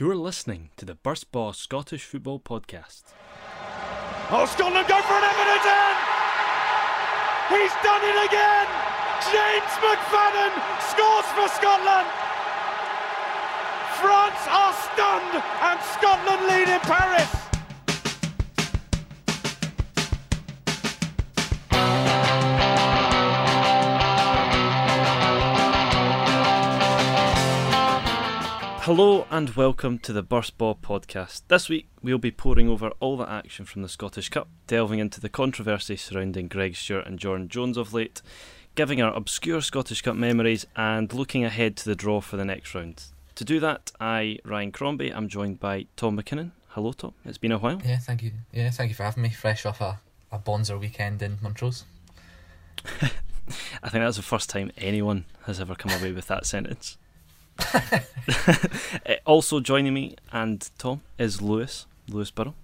You're listening to the Burst Ball Scottish Football Podcast. Oh, Scotland go for an Everton! He's done it again! James McFadden scores for Scotland! France are stunned and Scotland lead in Paris! Hello and welcome to the Burst Ball podcast. This week we'll be poring over all the action from the Scottish Cup, delving into the controversy surrounding Greg Stewart and Jordan Jones of late, giving our obscure Scottish Cup memories, and looking ahead to the draw for the next round. To do that, I, Ryan Crombie, I'm joined by Tom Mackinnon. Hello, Tom. It's been a while. Yeah, thank you. Yeah, thank you for having me. Fresh off a, a Bonzer weekend in Montrose. I think that's the first time anyone has ever come away with that sentence. Uh, also joining me and Tom is Lewis, Lewis Birrell.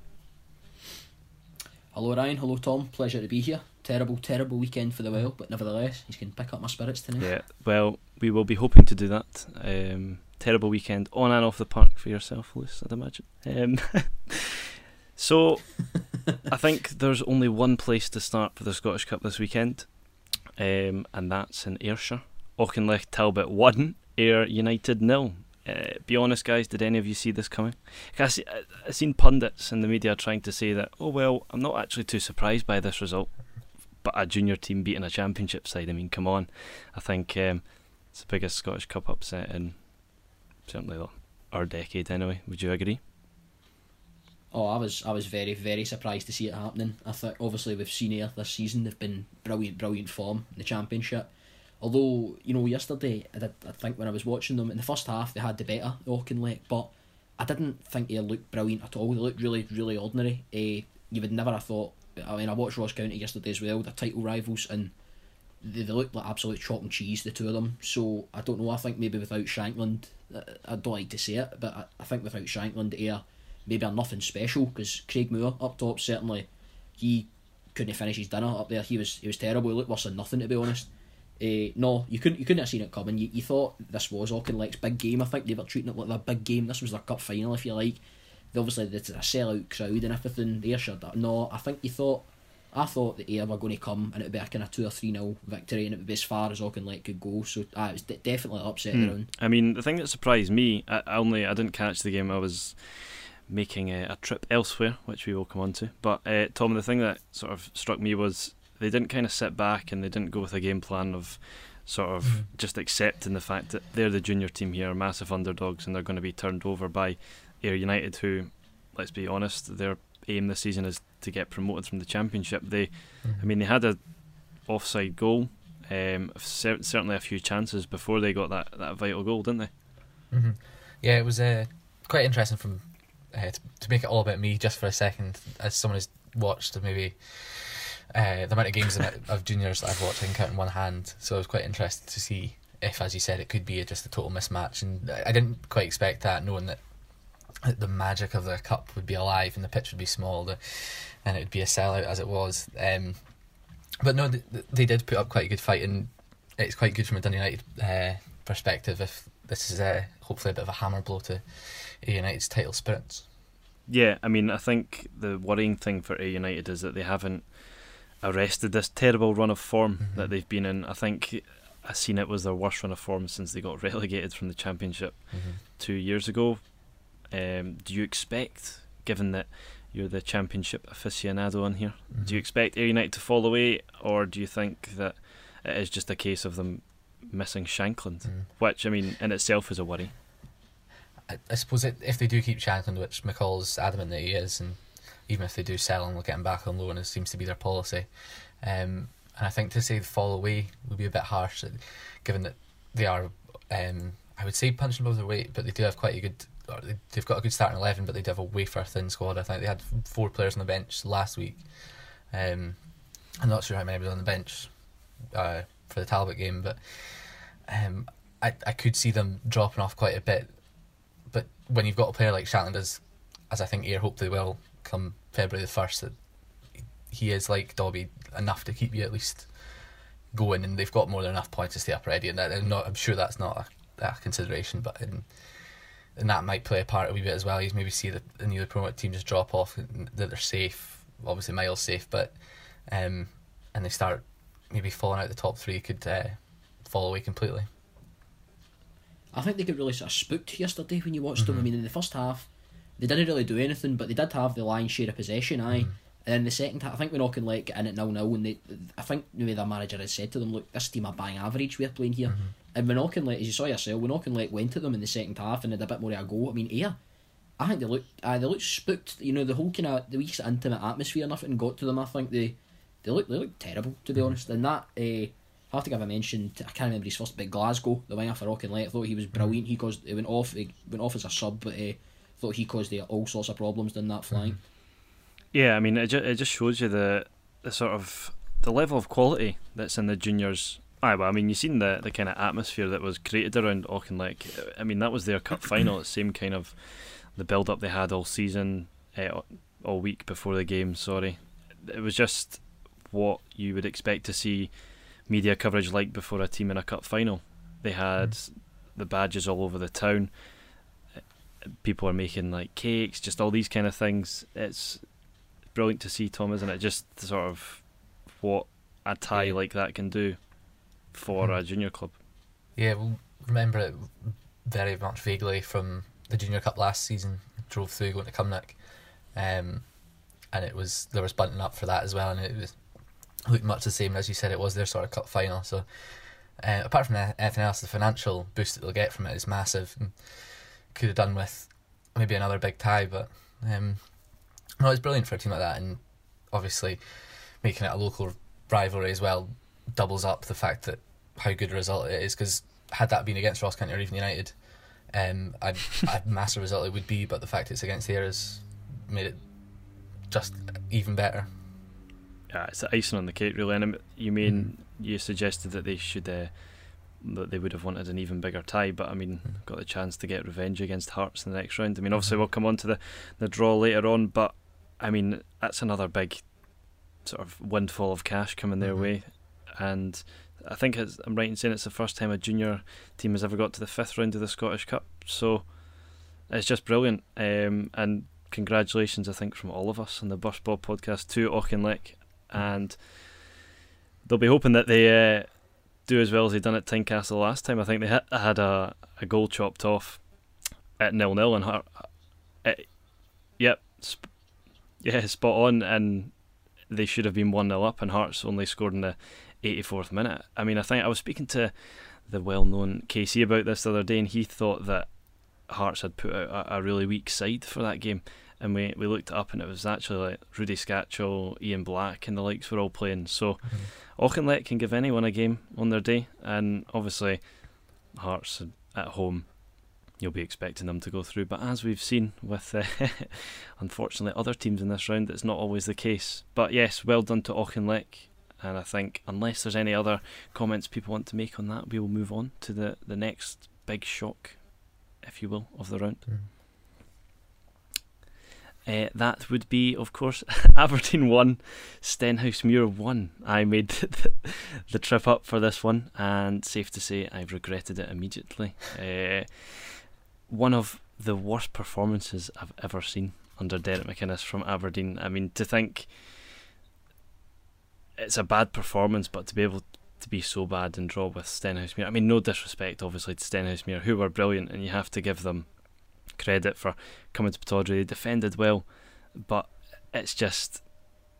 Hello Ryan, hello Tom, pleasure to be here. Terrible, terrible weekend for the Well, but nevertheless, he's can pick up my spirits tonight. Yeah, well, we will be hoping to do that. Um, terrible weekend on and off the park for yourself, Lewis, I'd imagine. Um, so, I think there's only one place to start for the Scottish Cup this weekend, um, and that's in Ayrshire. Auchinleck Talbot 1, Ayr United nil. Uh, be honest, guys, did any of you see this coming? I see, I've seen pundits in the media trying to say that, oh, well, I'm not actually too surprised by this result, but a junior team beating a championship side, I mean, come on. I think um, it's the biggest Scottish Cup upset in certainly our decade, anyway. Would you agree? Oh, I was I was very very surprised to see it happening. I thought obviously we've seen Ayr this season. They've been brilliant brilliant form in the championship. Although you know yesterday I did I think when I was watching them in the first half they had the better Auchinleck, but I didn't think they looked brilliant at all. They looked really really ordinary. Uh, you would never have thought. I mean I watched Ross County yesterday as well. They're title rivals and they, they looked like absolute chalk and cheese the two of them. So I don't know. I think maybe without Shankland, uh, I don't like to say it, but I, I think without Shankland, Ayr maybe are nothing special because Craig Moore up top certainly he couldn't finish his dinner up there. He was he was terrible. He looked worse than nothing to be honest. Uh, no, you couldn't you couldn't have seen it coming. You, you thought this was Auchinleck's big game. I think they were treating it like their big game. This was their cup final, if you like. They obviously it's a sellout crowd and everything. Ayrshire, no, I think you thought. I thought that Ayr were going to come and it would be a kind of two or three nil victory and it would be as far as Auchinleck could go. So it was de- definitely upset Hmm. round. I mean, the thing that surprised me, I, I only I didn't catch the game. I was making a, a trip elsewhere, which we will come on to. But uh, Tom, the thing that sort of struck me was they didn't kind of sit back and they didn't go with a game plan of sort of Mhm. just accepting the fact that they're the junior team here, massive underdogs, and they're going to be turned over by Ayr United, who, let's be honest, their aim this season is to get promoted from the championship. They, I mean, they had a offside goal. Um, cer- certainly a few chances before they got that, that vital goal, didn't they? hmm Yeah, it was uh, quite interesting from uh, to, to make it all about me just for a second, as someone has watched maybe uh, the amount of games of juniors that I've watched, I can count in one hand. So I was quite interested to see if, as you said, it could be just a total mismatch, and I didn't quite expect that, knowing that the magic of the cup would be alive and the pitch would be small, and it would be a sellout as it was. Um, but no, they, they did put up quite a good fight, and it's quite good from a Dun United uh, perspective if this is uh, hopefully a bit of a hammer blow to Ayr United's title spirits. Yeah, I mean, I think the worrying thing for Ayr United is that they haven't arrested this terrible run of form Mhm. that they've been in. I think I seen it was their worst run of form since they got relegated from the Championship two years ago. Um, do you expect, given that you're the Championship aficionado on here, do you expect Ayr United to fall away, or do you think that it is just a case of them missing Shankland, Mhm. which I mean in itself is a worry? I, I suppose it, if they do keep Shankland, which McCall's adamant that he is, and even if they do sell him, they'll get him back on loan, it seems to be their policy. Um, and I think to say the fall away would be a bit harsh, given that they are, um, I would say punching above their weight, but they do have quite a good, they've got a good starting eleven, but they do have a wafer thin squad. I think they had four players on the bench last week. Um, I'm not sure how many was on the bench uh, for the Talbot game, but um, I I could see them dropping off quite a bit. But when you've got a player like Shankland, as as I think Ayr hope they will come February the first, that he is like Dobby enough to keep you at least going, and they've got more than enough points to stay up already. And that, I'm not, I'm sure that's not a, a consideration, but in and that might play a part a wee bit as well. You maybe see the, the newly promoted team just drop off, that they're safe. Obviously, Miles safe, but um, and they start maybe falling out the top three could uh, fall away completely. I think they got really sort of spooked yesterday when you watched Mm-hmm. them. I mean, in the first half, they didn't really do anything, but they did have the lion's share of possession, aye. Mm-hmm. And then the second half, I think we're not going to let get in at nil nil, and they, I think maybe their manager had said to them, "Look, this team are bang average. We're playing here." Mm-hmm. And we're not going to let, as you saw yourself, we're not going to let went to them in the second half and had a bit more of a go. I mean, here, I think they looked, uh, they looked spooked. You know, the whole kind of the wee intimate atmosphere and everything got to them. I think they, they look, they look terrible to be honest. And that, uh, I have to give a mention. To, I can't remember his first, but Glasgow, the winger for Auchinleck, I thought he was brilliant. He caused, he went off, he went off as a sub, but uh, thought he caused uh, all sorts of problems down that flank. Yeah, I mean, it, ju- it just shows you the the sort of the level of quality that's in the juniors. Aye, well, I mean, you've seen the, the kind of atmosphere that was created around Auchinleck. I mean, that was their cup final. It's same kind of the build up they had all season, uh, all week before the game. Sorry, it was just what you would expect to see media coverage like before a team in a cup final. They had the badges all over the town. People are making like cakes, just all these kind of things. It's brilliant to see, Tom, isn't it? Just sort of what a tie Yeah. like that can do for Mhm. a junior club. Yeah, we'll remember it very much vaguely from the Junior Cup last season. Drove through going to Cumnock, um, and it was there was bunting up for that as well, and it was looked much the same as you said. It was their sort of cup final. So, uh, apart from anything else, the financial boost that they'll get from it is massive. And could have done with maybe another big tie, but um, no, it's brilliant for a team like that, and obviously making it a local rivalry as well doubles up the fact that how good a result it is because had that been against Ross County or even United, um, a, a massive result it would be. But the fact it's against there has made it just even better. Yeah, it's the icing on the cake, really. And you mean you suggested that they should uh, that they would have wanted an even bigger tie, but I mean, Mhm. got the chance to get revenge against Hearts in the next round. I mean, obviously Mhm. we'll come on to the the draw later on, but I mean that's another big sort of windfall of cash coming their Mhm. way, and I think it's, I'm right in saying it's the first time a junior team has ever got to the fifth round of the Scottish Cup. So it's just brilliant, um, and congratulations, I think, from all of us on the Bus Bob podcast to Auchinleck, and they'll be hoping that they uh, do as well as they done at Tynecastle last time. I think they ha- had a, a goal chopped off at nil nil, and Har- uh, yep, sp- yeah, spot on, and they should have been one 0 up, and Hearts only scored in the 84th minute. I mean, I think I was speaking to the well-known KC about this the other day, and he thought that Hearts had put out a, a really weak side for that game. And we, we looked it up, and it was actually like Rudi Skácel, Ian Black, and the likes were all playing. So Auchinleck can give anyone a game on their day, and obviously Hearts at home, you'll be expecting them to go through. But as we've seen with, uh, unfortunately, other teams in this round, it's not always the case. But yes, well done to Auchinleck. And I think, unless there's any other comments people want to make on that, we will move on to the, the next big shock, if you will, of the round. Mm. Uh, that would be, of course, Aberdeen 1, Stenhousemuir 1. I made the, trip up for this one, and safe to say I've regretted it immediately. Uh, one of the worst performances I've ever seen under Derek McInnes from Aberdeen. I mean, to think it's a bad performance, but to be able to be so bad and draw with Stenhousemuir. I mean, no disrespect, obviously, to Stenhousemuir, who were brilliant, and you have to give them credit for coming to Pittodrie. They defended well, but it's just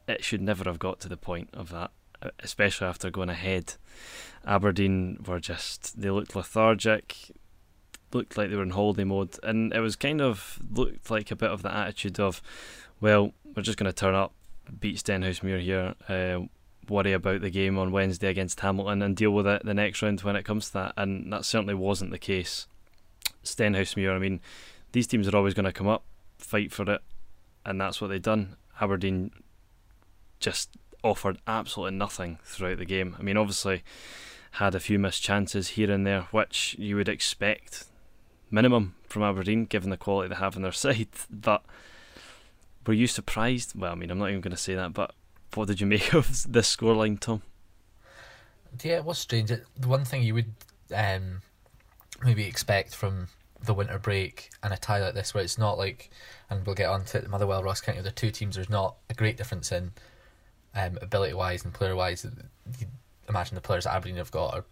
it should never have got to the point of that, uh, especially after going ahead. Aberdeen were just they looked lethargic, looked like they were in holiday mode, and it was kind of looked like a bit of the attitude of, well, we're just going to turn up, beat Stenhousemuir here. Uh, worry about the game on Wednesday against Hamilton and deal with it the next round when it comes to that and that certainly wasn't the case Stenhousemuir I mean these teams are always going to come up, fight for it, and that's what they've done. Aberdeen just offered absolutely nothing throughout the game. I mean, obviously, had a few missed chances here and there, which you would expect minimum from Aberdeen, given the quality they have on their side. But were you surprised? Well, I mean, I'm not even going to say that, but what did you make of this scoreline, Tom? Yeah, it was strange. The one thing you would um, maybe expect from the winter break and a tie like this, where it's not like, and we'll get on to Motherwell, Ross County, the two teams. There's not a great difference in um, ability wise and player wise. You imagine the players that Aberdeen have got are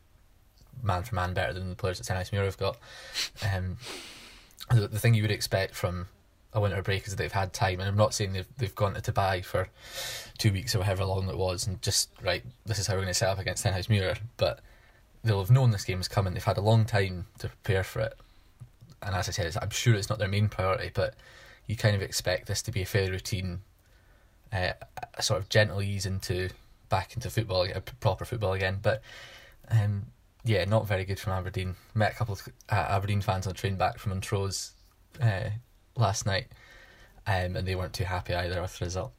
man for man better than the players that Stenhousemuir have got. Um, the, the thing you would expect from a winter break is that they've had time, and I'm not saying they've they've gone to Dubai for two weeks or however long it was, and just right, this is how we're going to set up against Stenhousemuir, but they'll have known this game is coming. They've had a long time to prepare for it, and as I said, I'm sure it's not their main priority, but you kind of expect this to be a fairly routine, uh, a sort of gentle ease into back into football, proper football again. But um, yeah, not very good from Aberdeen. Met a couple of uh, Aberdeen fans on the train back from Montrose uh, last night, um, and they weren't too happy either with the result.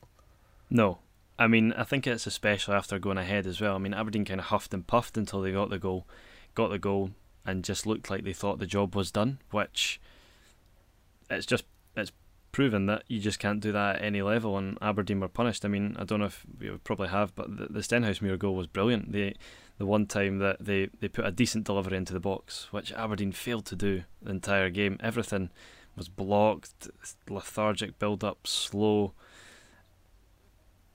No, I mean I think it's especially after going ahead as well. I mean Aberdeen kind of huffed and puffed until they got the goal, got the goal, and just looked like they thought the job was done. Which it's just it's proven that you just can't do that at any level, and Aberdeen were punished. I mean I don't know if we probably have, but the, the Stenhousemuir goal was brilliant. They the one time that they, they put a decent delivery into the box, which Aberdeen failed to do the entire game. Everything was blocked, lethargic build up, slow.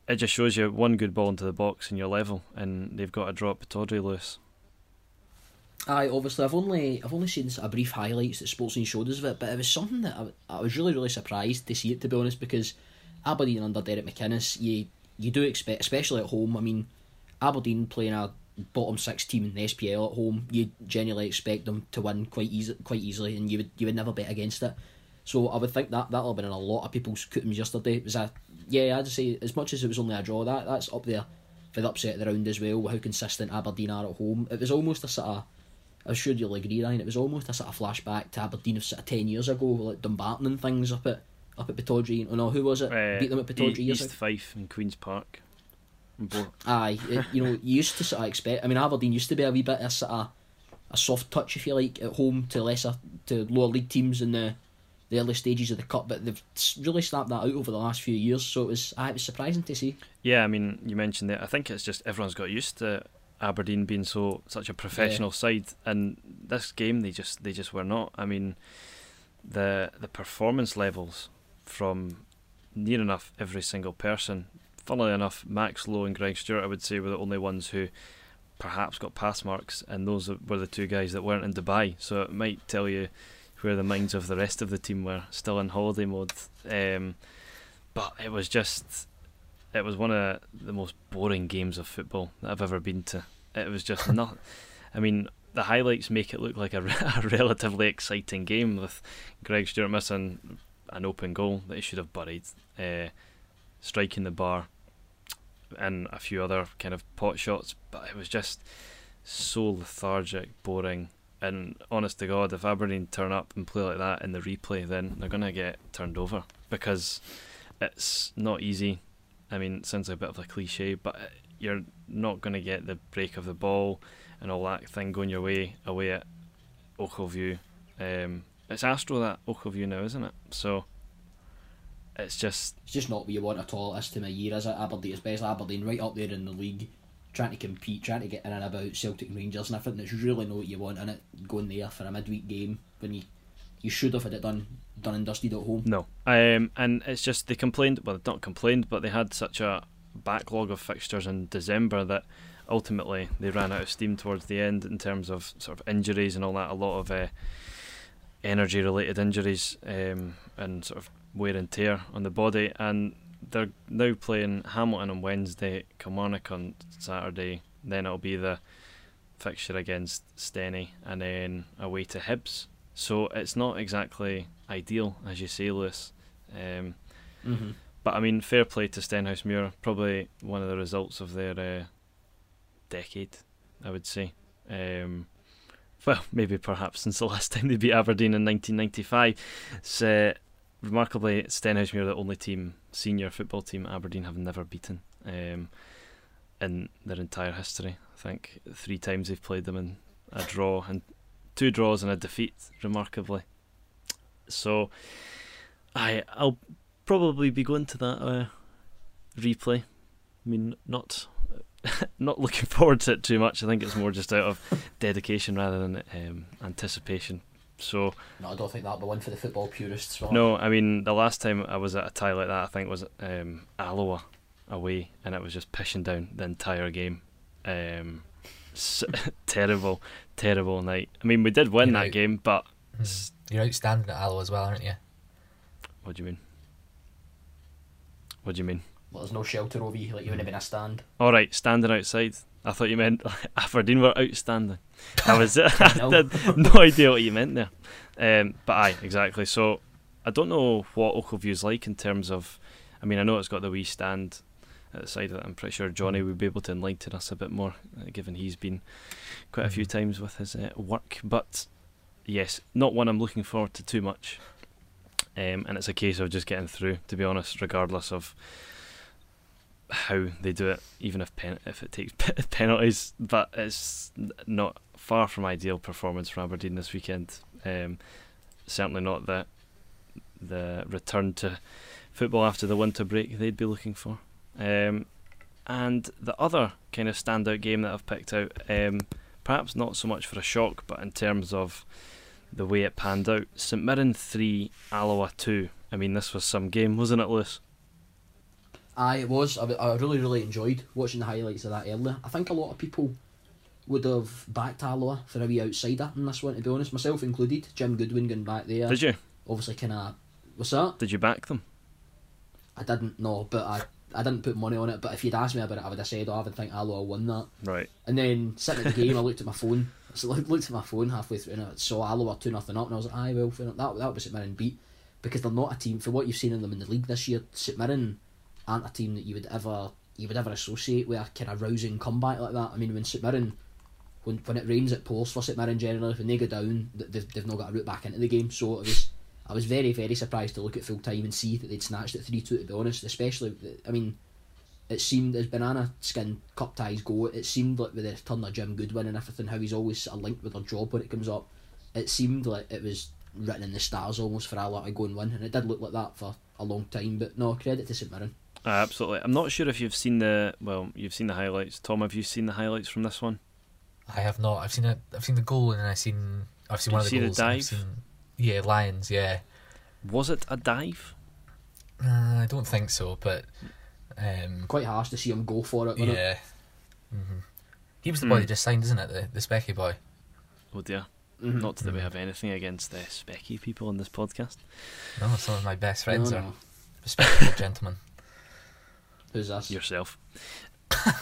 It just shows you one good ball into the box and you're level, and they've got to drop Pittodrie loose. Aye, obviously, I've only I've only seen a brief highlights that Sportscene showed us of it, but it was something that I, I was really really surprised to see it to be honest because Aberdeen under Derek McInnes, you you do expect, especially at home. I mean, Aberdeen playing a bottom six team in the SPL at home, you genuinely expect them to win quite easy, quite easily, and you would you would never bet against it. So I would think that that'll have been in a lot of people's cuttings yesterday. It was a yeah, I'd say as much as it was only a draw, that that's up there for the upset of the round as well. How consistent Aberdeen are at home. It was almost a sort of. I'm sure you'll agree, Ryan. It was almost a sort of flashback to Aberdeen of sort of ten years ago, like Dumbarton and things up at up at Pittodrie. Oh no, who was it? Uh, Beat them at Pittodrie e- years East ago. Fife and Queens Park. Aye, it, you know, you used to sort of expect. I mean, Aberdeen used to be a wee bit of sort of a soft touch, if you like, at home to lesser to lower league teams in the the early stages of the cup, but they've really snapped that out over the last few years. So it was, aye, it was surprising to see. Yeah, I mean, you mentioned it. I think it's just everyone's got used to Aberdeen being so such a professional side, and this game they just they just were not. I mean, the the performance levels from near enough every single person. Funnily enough, Max Lowe and Greg Stewart, I would say, were the only ones who perhaps got pass marks, and those were the two guys that weren't in Dubai. So it might tell you where the minds of the rest of the team were still in holiday mode. Um, but it was just it was one of the most boring games of football that I've ever been to. It was just not. I mean, the highlights make it look like a, a relatively exciting game with Greg Stewart missing an open goal that he should have buried, uh, striking the bar, and a few other kind of pot shots. But it was just so lethargic, boring. And honest to God, if Aberdeen turn up and play like that in the replay, then they're going to get turned over because it's not easy. I mean, it sounds a bit of a cliche, but you're not going to get the break of the ball and all that thing going your way away at Ochilview. Um, it's Astro that Ochilview now, isn't it? So it's just It's just not what you want at all this time of year, is it? Aberdeen, especially Aberdeen, right up there in the league, trying to compete, trying to get in and about Celtic Rangers, and I think that's really not what you want in it, going there for a midweek game when you you should have had it done done and dusted at home. no. Um, and it's just they complained. Well, not complained, but they had such a backlog of fixtures in December that ultimately they ran out of steam towards the end in terms of sort of injuries and all that. A lot of uh, energy related injuries um, and sort of wear and tear on the body. And they're now playing Hamilton on Wednesday, Kilmarnock on Saturday. Then it'll be the fixture against Stenny and then away to Hibs. So it's not exactly ideal, as you say, Lewis. Um, Mm-hmm. but I mean, fair play to Stenhousemuir. Probably one of the results of their uh, decade, I would say. Um, well, maybe perhaps since the last time they beat Aberdeen in 1995. It's, uh, remarkably, Stenhousemuir are the only team, senior football team, Aberdeen have never beaten um, in their entire history. I think three times they've played them in a draw and two draws and a defeat, remarkably. So, I I'll probably be going to that uh, replay. I mean, not not looking forward to it too much. I think it's more just out of dedication rather than um, anticipation. So No, I don't think that'll be one for the football purists. Right? no, I mean the last time I was at a tie like that, I think was um, Alloa away, and it was just pissing down the entire game. Um, s- terrible, terrible night. I mean, we did win You're that right. game, but Hmm. You're outstanding at Allo as well, aren't you? what do you mean? What do you mean? Well, there's no shelter over you, like you wouldn't have been a stand. All right, standing outside. I thought you meant Aberdeen were outstanding. I was I No. had no idea what you meant there. Um, but aye, exactly. So I don't know what Ochilview's like in terms of. I mean, I know it's got the wee stand at the side of it. I'm pretty sure Johnny would be able to enlighten us a bit more, uh, given he's been quite a few Mhm. times with his uh, work. But yes, not one I'm looking forward to too much. Um, and it's a case of just getting through, to be honest, regardless of how they do it, even if pen- if it takes pe- penalties. But it's not far from ideal performance for Aberdeen this weekend. Um, certainly not the the return to football after the winter break they'd be looking for. Um, and the other kind of standout game that I've picked out, um, perhaps not so much for a shock, but in terms of the way it panned out, St Mirren three, Alloa two. I mean, this was some game, wasn't it, Lewis? Aye, it was. I, I really, really enjoyed watching the highlights of that earlier. I think a lot of people would have backed Alloa for a wee outsider in this one, to be honest, myself included. Jim Goodwin going back there. Did you? Obviously, kind of. What's that? Did you back them? I didn't know, but I, I didn't put money on it. But if you'd asked me about it, I would have said, oh, I would think Alloa won that. Right. And then sitting at the game, I looked at my phone. So I looked at my phone halfway through and I saw Alloa 2 nothing up, and I was like, aye, well, fair enough. that, that was St Mirren beat. Because they're not a team, for what you've seen in them in the league this year, St Mirren aren't a team that you would ever you would ever associate with a kind of rousing comeback like that. I mean, when St Mirren, when, when it rains, it pours for St Mirren generally. When they go down, they've, they've not got a route back into the game. So it was, I was very, very surprised to look at full time and see that they'd snatched it 3 2, to be honest. Especially, I mean, it seemed as banana skin cup ties go, it seemed like with the return of Jim Goodwin and everything, how he's always sort of linked with their job when it comes up. It seemed like it was written in the stars almost for Alloa to go and win, and it did look like that for a long time. But no, credit to St Mirren. Uh, absolutely. I'm not sure if you've seen the well, you've seen the highlights. Tom, have you seen the highlights from this one? I have not. I've seen it. I've seen the goal, and I've seen. I've seen Did one you of the the goals. and I've dive? seen- yeah, Lions. Yeah. Was it a dive? Uh, I don't think so, but um, Quite harsh to see him go for it. wasn't it? yeah. hmm He was the boy Hmm. they just signed, isn't it? The the Specky boy. Oh dear. Mhm. Not that we Mhm. have anything against the specky people on this podcast. No, some of my best friends no, are no. respectable gentlemen. Who's this? Yourself.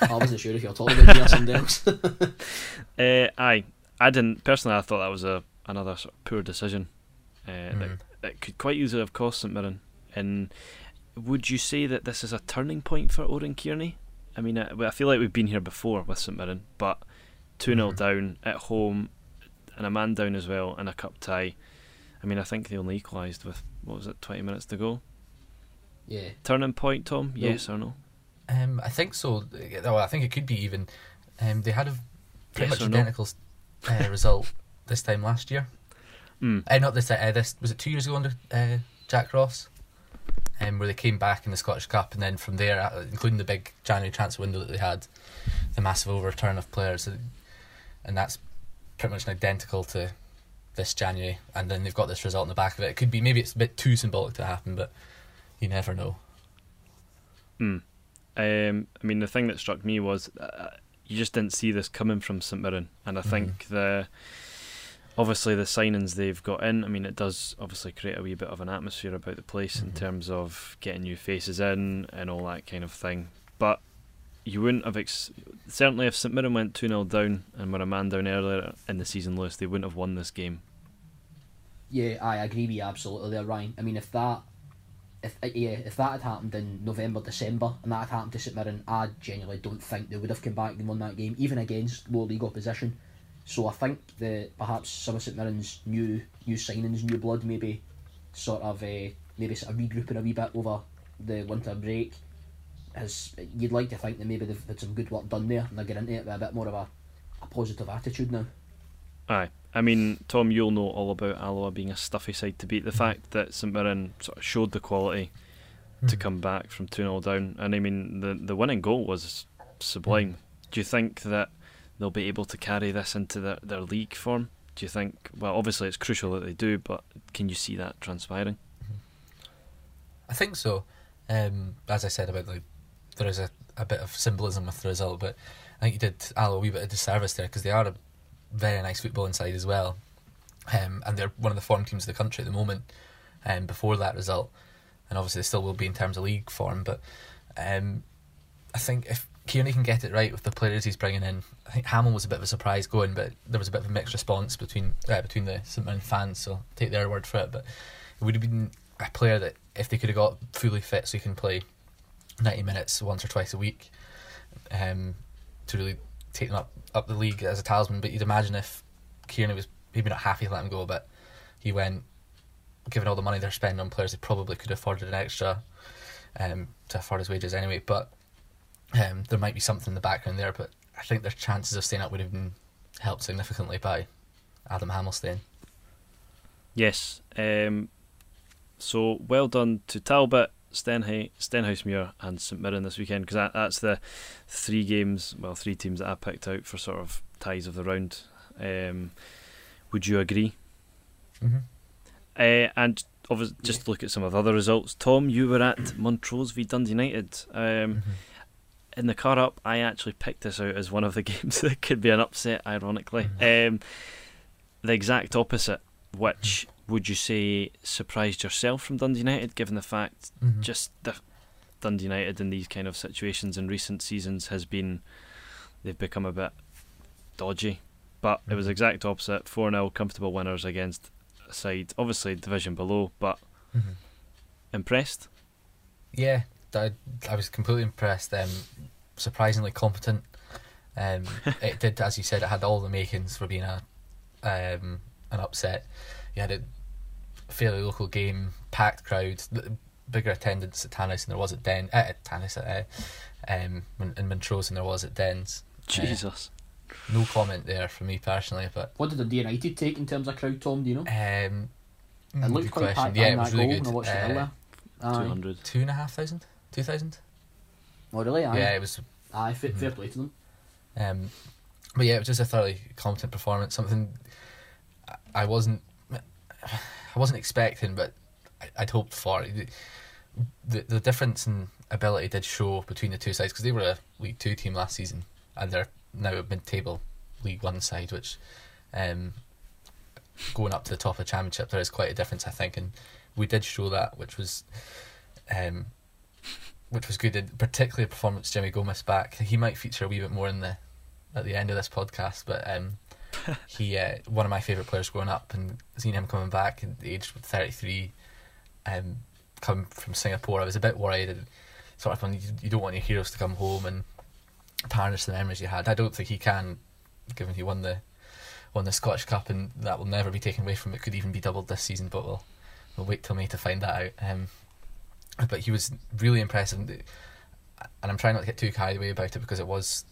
I wasn't sure if you were talking about me or somebody else. Uh, aye, I didn't personally. I thought that was a another sort of poor decision. Uh, Mm. that, that could quite easily have cost St Mirren. And would you say that this is a turning point for Oran Kearney? I mean, I, I feel like we've been here before with St Mirren, but 2 0 Mhm. down at home and a man down as well and a cup tie. I mean, I think they only equalised with, what was it, 20 minutes to go? yeah. Turning point, Tom? No. Yes or no? Um, I think so. Well, I think it could be even. Um, they had a pretty Yes much or no? identical uh, result this time last year. Mm. Uh, not this. Uh, this was it two years ago under uh, Jack Ross, um, where they came back in the Scottish Cup, and then from there, uh, including the big January transfer window that they had, the massive overturn of players, uh, and that's pretty much identical to this January. And then they've got this result in the back of it. It could be maybe it's a bit too symbolic to happen, but you never know. Mm. Um, I mean, the thing that struck me was uh, you just didn't see this coming from St Mirren, and I think the obviously the signings they've got in. I mean, it does obviously create a wee bit of an atmosphere about the place in Mhm. terms of getting new faces in and all that kind of thing. But you wouldn't have ex- certainly if St Mirren went two 0 down and were a man down earlier in the season, Lewis, they wouldn't have won this game. Yeah, I agree with you absolutely there, Ryan. I mean, if that, if uh, yeah, if that had happened in November, December, and that had happened to St Mirren, I genuinely don't think they would have come back and won that game, even against low league opposition. So I think that perhaps some of St Mirren's new new signings, new blood, maybe sort of uh, maybe sort of regrouping a wee bit over the winter break. Has you'd like to think that maybe they've had some good work done there and they're getting into it with a bit more of a, a positive attitude now. Aye. I mean, Tom, you'll know all about Alloa being a stuffy side to beat. The fact that St Mirren sort of showed the quality to Mhm. come back from 2 0 down, and I mean, the, the winning goal was sublime. Do you think that they'll be able to carry this into their, their league form? do you think? Well, obviously it's crucial that they do, but can you see that transpiring? I think so. Um, as I said about like, there is a, a bit of symbolism with the result, but I think you did Allo a wee bit of disservice there because they are a very nice footballing side as well, um, and they're one of the form teams of the country at the moment. Um, before that result, and obviously they still will be in terms of league form, but um, I think if Kearney can get it right with the players he's bringing in. I think Hammill was a bit of a surprise going, but there was a bit of a mixed response between uh, between the St Mirren fans. So take their word for it. But it would have been a player that if they could have got fully fit, so he can play ninety minutes once or twice a week, um, to really take them up up the league as a talisman. But you'd imagine if Kearney was maybe not happy to let him go, but he went, given all the money they're spending on players, they probably could have afforded an extra um, to afford his wages anyway. But um, there might be something in the background there, but I think their chances of staying up would have been helped significantly by Adam Hamilstein. Yes. Um, so well done to Talbot, Stenhousemuir, and St Mirren this weekend because that, that's the three games, well, three teams that I picked out for sort of ties of the round. Um, would you agree? Mm-hmm. Uh, and obviously, just look at some of the other results. Tom, you were at Montrose v Dundee United. Um, mm-hmm in the car up, I actually picked this out as one of the games that could be an upset, ironically. Mm-hmm. Um, the exact opposite, which mm-hmm. would you say surprised yourself from Dundee United, given the fact mm-hmm. just the Dundee United in these kind of situations in recent seasons has been, they've become a bit dodgy. But it was mm-hmm. exact opposite 4 0 comfortable winners against a side, obviously division below, but mm-hmm. impressed? Yeah, I, I was completely impressed. Um, surprisingly competent. Um, it did, as you said, it had all the makings for being a um, an upset. You had a fairly local game, packed crowd, bigger attendance at Tanis than there was at Den uh, at Tanis at uh, um, in Montrose than there was at Dens. Jesus. Uh, no comment there from me personally, but what did the United take in terms of crowd, Tom? Do you know? Um, it looked quite question. packed. Yeah, it was really good. Uh, Two hundred. Two and a half thousand. Two thousand. Oh really? Aye. Yeah, it was. Aye, fair, mm-hmm. fair play to them. Um, but yeah, it was just a thoroughly competent performance. Something I wasn't, I wasn't expecting, but I'd hoped for. The the difference in ability did show between the two sides because they were a League Two team last season and they're now a mid-table League One side, which, um, going up to the top of the Championship, there is quite a difference, I think, and we did show that, which was, um, which was good, and particularly the performance Jimmy Gomez back. He might feature a wee bit more in the at the end of this podcast, but um, he uh, one of my favourite players growing up, and seeing him coming back at the age of thirty three, um, coming from Singapore, I was a bit worried. And sort of when you, you don't want your heroes to come home and tarnish the memories you had. I don't think he can, given he won the won the Scottish Cup, and that will never be taken away from it. Could even be doubled this season, but we'll we'll wait till May to find that out. Um, but he was really impressive, and I'm trying not to get too carried away about it because it was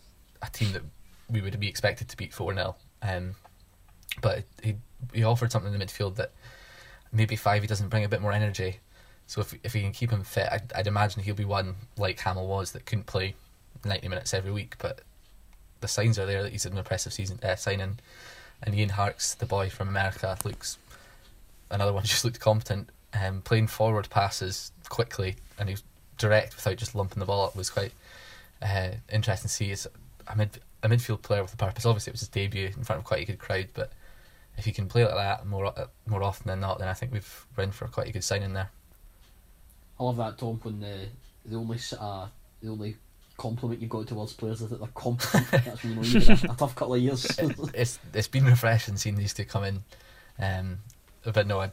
a team that we would be expected to beat four 0 um, But he he offered something in the midfield that maybe five he doesn't bring a bit more energy. So if if he can keep him fit, I'd, I'd imagine he'll be one like Hammill was that couldn't play ninety minutes every week. But the signs are there that he's an impressive season uh, signing. And Ian Harkes, the boy from America, looks another one just looked competent. Um, playing forward passes quickly and he was direct without just lumping the ball up was quite uh, interesting to see. He's a mid a midfield player with a purpose. Obviously, it was his debut in front of quite a good crowd, but if he can play like that more uh, more often than not, then I think we've run for quite a good signing there. I love that Tom when the the only uh, the only compliment you've got towards players is that they're competent. That's when you know you've a, a, tough couple of years. it, it's it's been refreshing seeing these two come in, um, but no, I,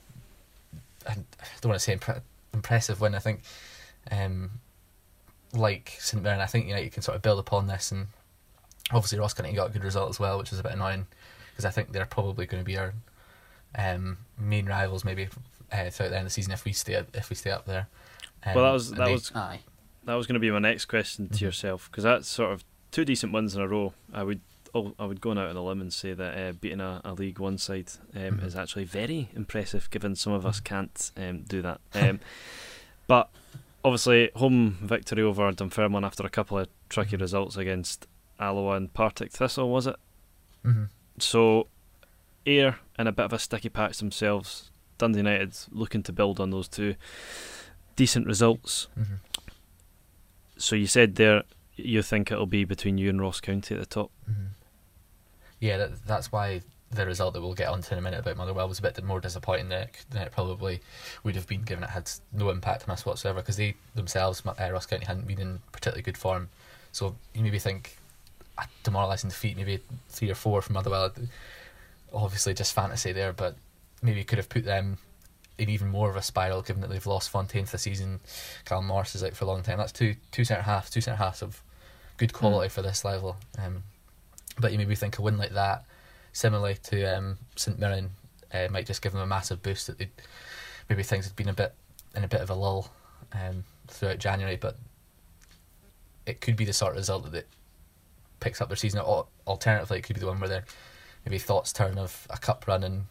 I don't want to say impre- impressive win. I think, um, like St Mirren, I think United can sort of build upon this, and obviously Ross County got a good result as well, which is a bit annoying because I think they're probably going to be our um, main rivals maybe uh, throughout the end of the season if we stay if we stay up there. Um, well, that was that they, was aye. that was going to be my next question to mm-hmm. yourself because that's sort of two decent wins in a row. I would I would go out on a limb and say that uh, beating a, a, League One side um, mm-hmm. is actually very impressive, given some of us mm-hmm. can't um, do that. Um, but obviously, home victory over Dunfermline after a couple of tricky mm-hmm. results against Alloa and Partick Thistle, was it? Mm-hmm. So, Ayr in a bit of a sticky patch themselves. Dundee United looking to build on those two decent results. Mm-hmm. So you said there you think it'll be between you and Ross County at the top. Mm-hmm. Yeah, that, that's why the result that we'll get onto in a minute about Motherwell was a bit more disappointing than it, than it probably would have been given it had no impact on us whatsoever because they themselves, uh, Ross County, hadn't been in particularly good form. So you maybe think a demoralising defeat, maybe three or four from Motherwell, obviously just fantasy there, but maybe could have put them in even more of a spiral given that they've lost Fontaine for the season. Callum Morris is out for a long time. That's two two centre halves, two centre halves of good quality mm. for this level. Um, but you maybe think a win like that, similarly to um, St Mirren, uh, might just give them a massive boost. That maybe things had been a bit in a bit of a lull um, throughout January, but it could be the sort of result that picks up their season. Or alternatively, it could be the one where they're maybe thoughts turn of a cup run and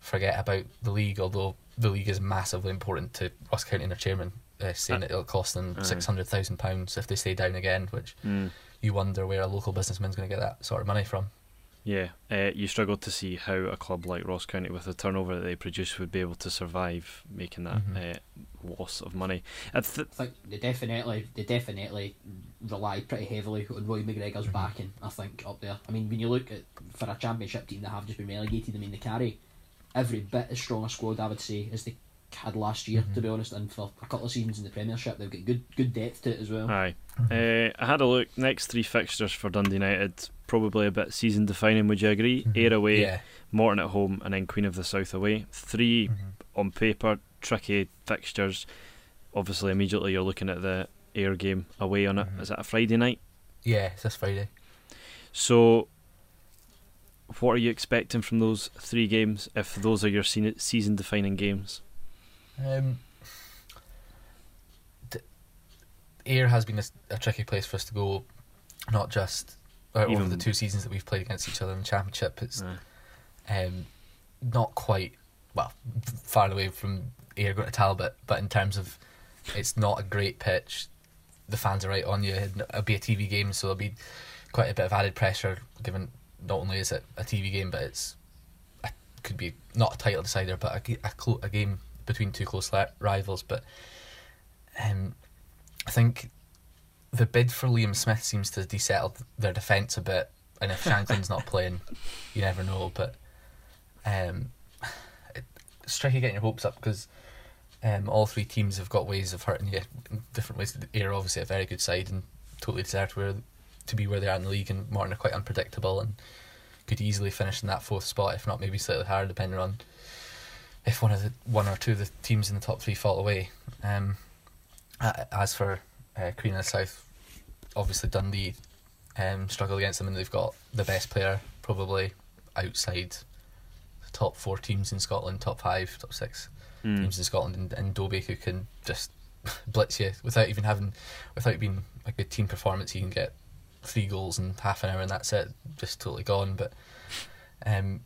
forget about the league. Although the league is massively important to Ross County and their chairman, uh, saying uh, that it'll cost them six hundred thousand pounds if they stay down again, which mm. You wonder where a local businessman's going to get that sort of money from. Yeah, uh, you struggle to see how a club like Ross County, with the turnover that they produce, would be able to survive making that mm-hmm. uh, loss of money. I, th- I, think they definitely, they definitely rely pretty heavily on Roy McGregor's mm-hmm. backing. I think up there. I mean, when you look at for a championship team that have just been relegated, I mean, they carry every bit as strong a squad I would say as they had last year. Mm-hmm. To be honest, and for a couple of seasons in the Premiership, they've got good good depth to it as well. Aye, uh, I had a look. Next three fixtures for Dundee United, probably a bit season defining. Would you agree? Mm-hmm. Ayr away, yeah. Morton at home, and then Queen of the South away. 3 mm-hmm. on paper tricky fixtures. Obviously, immediately you're looking at the air game away on it. Mm-hmm. Is that a Friday night? Yeah, it's this Friday. So what are you expecting from those three games if those are your season defining games? Um, Ayr has been a, a, tricky place for us to go, not just uh, over the two seasons that we've played against each other in the championship. It's um, not quite well far away from Ayr going to Talbot, but in terms of it's not a great pitch. The fans are right on you. It'll be a TV game, so there'll be quite a bit of added pressure given not only is it a TV game, but it's it could be not a title decider, but a, a, clo- a game between two close rivals. But um, I think the bid for Liam Smith seems to have desettled their defence a bit. And if Shankland's not playing, you never know. But um, it, it's tricky getting your hopes up because um, all three teams have got ways of hurting you in different ways. Ayr obviously a very good side and totally deserved where to be where they are in the league, and Morton are quite unpredictable and could easily finish in that fourth spot, if not maybe slightly higher, depending on if one of the one or two of the teams in the top three fall away. Um, as for uh, Queen of the South, obviously Dundee um, struggle against them, and they've got the best player probably outside the top four teams in Scotland, top five, top six mm. teams in Scotland, and, and Dobbie who can just blitz you without even having, without being a good team performance. He can get three goals in half an hour and that's it, just totally gone. But um,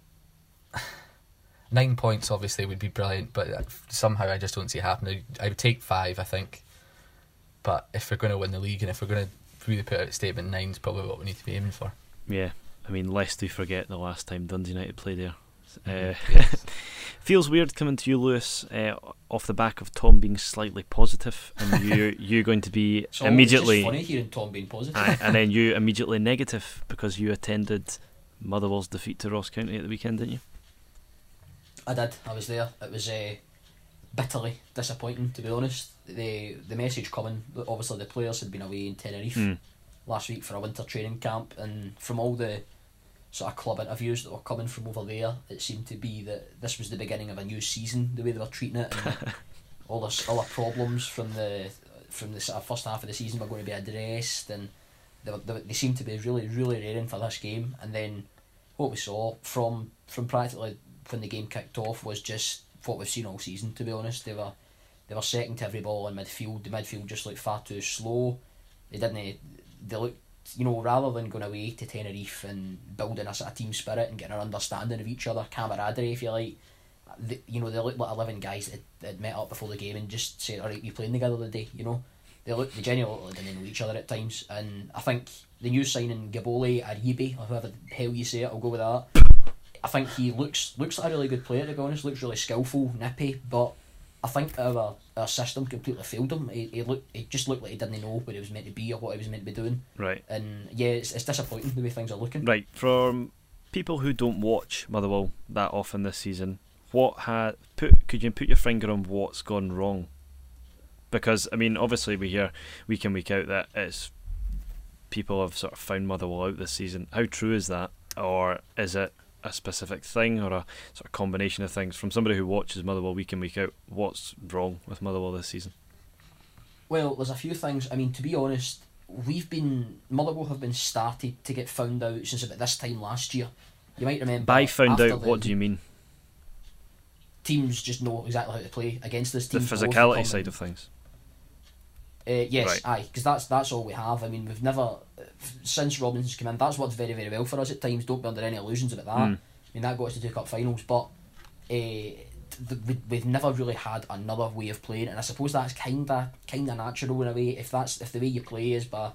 nine points obviously would be brilliant, but somehow I just don't see it happening. I would take five, I think. But if we're going to win the league and if we're going to really put out a statement, nine's probably what we need to be aiming for. Yeah, I mean, lest we forget the last time Dundee United played there. Uh, yes. feels weird coming to you, Lewis, uh, off the back of Tom being slightly positive, and you you're going to be so immediately funny hearing Tom being positive, and then you immediately negative because you attended Motherwell's defeat to Ross County at the weekend, didn't you? I did. I was there. It was uh, bitterly disappointing, to be honest. The the message coming, obviously the players had been away in Tenerife mm. last week for a winter training camp, and from all the sort of club interviews that were coming from over there, it seemed to be that this was the beginning of a new season. The way they were treating it, and all the all the problems from the from the sort of first half of the season were going to be addressed, and they, were, they, they seemed to be really really raring for this game. And then what we saw from from practically when the game kicked off was just what we've seen all season. To be honest, they were they were second to every ball in midfield. The midfield just looked far too slow. They didn't. They looked you know, rather than going away to Tenerife and building a sort of team spirit and getting an understanding of each other, camaraderie, if you like, the, you know, they look like 11 guys that had met up before the game and just said, all right, we playing together today, you know. They look, they genuinely didn't know each other at times. And I think the new signing, Gaboli, Aribe, or whoever the hell you say it, I'll go with that. I think he looks looks like a really good player to be honest. Looks really skillful, nippy, but I think our our system completely failed him. He, he looked he just looked like he didn't know where he was meant to be or what he was meant to be doing. Right. And yeah, it's, it's disappointing the way things are looking. Right. From people who don't watch Motherwell that often this season, what had put could you put your finger on what's gone wrong? Because I mean, obviously we hear week in week out that it's people have sort of found Motherwell out this season. How true is that, or is it a specific thing or a sort of combination of things? From somebody who watches Motherwell week in week out, what's wrong with Motherwell this season? Well, there's a few things. I mean, to be honest, we've been Motherwell have been started to get found out since about this time last year. You might remember. By found out, what do you mean? Teams just know exactly how to play against this The physicality side of things. Uh, yes, Right. aye, because that's that's all we have. I mean, we've never since Robinson's come in. That's worked very very well for us at times. Don't be under any illusions about that. Mm. I mean, that got us to two cup finals, but uh, th- we, we've never really had another way of playing, and I suppose that's kinda kinda natural in a way. If that's if the way you play is by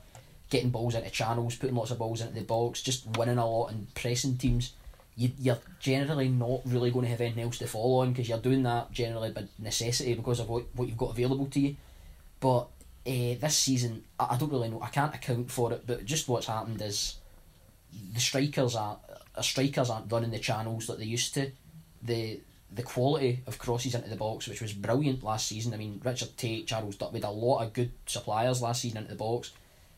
getting balls into channels, putting lots of balls into the box, just winning a lot and pressing teams, you, you're generally not really going to have anything else to fall on because you're doing that generally by necessity because of what, what you've got available to you. But uh, this season, I, I don't really know. I can't account for it, but just what's happened is the strikers are uh, strikers aren't running the channels that they used to. The the quality of crosses into the box, which was brilliant last season. I mean, Richard Tait, Charles Duck, had a lot of good suppliers last season into the box.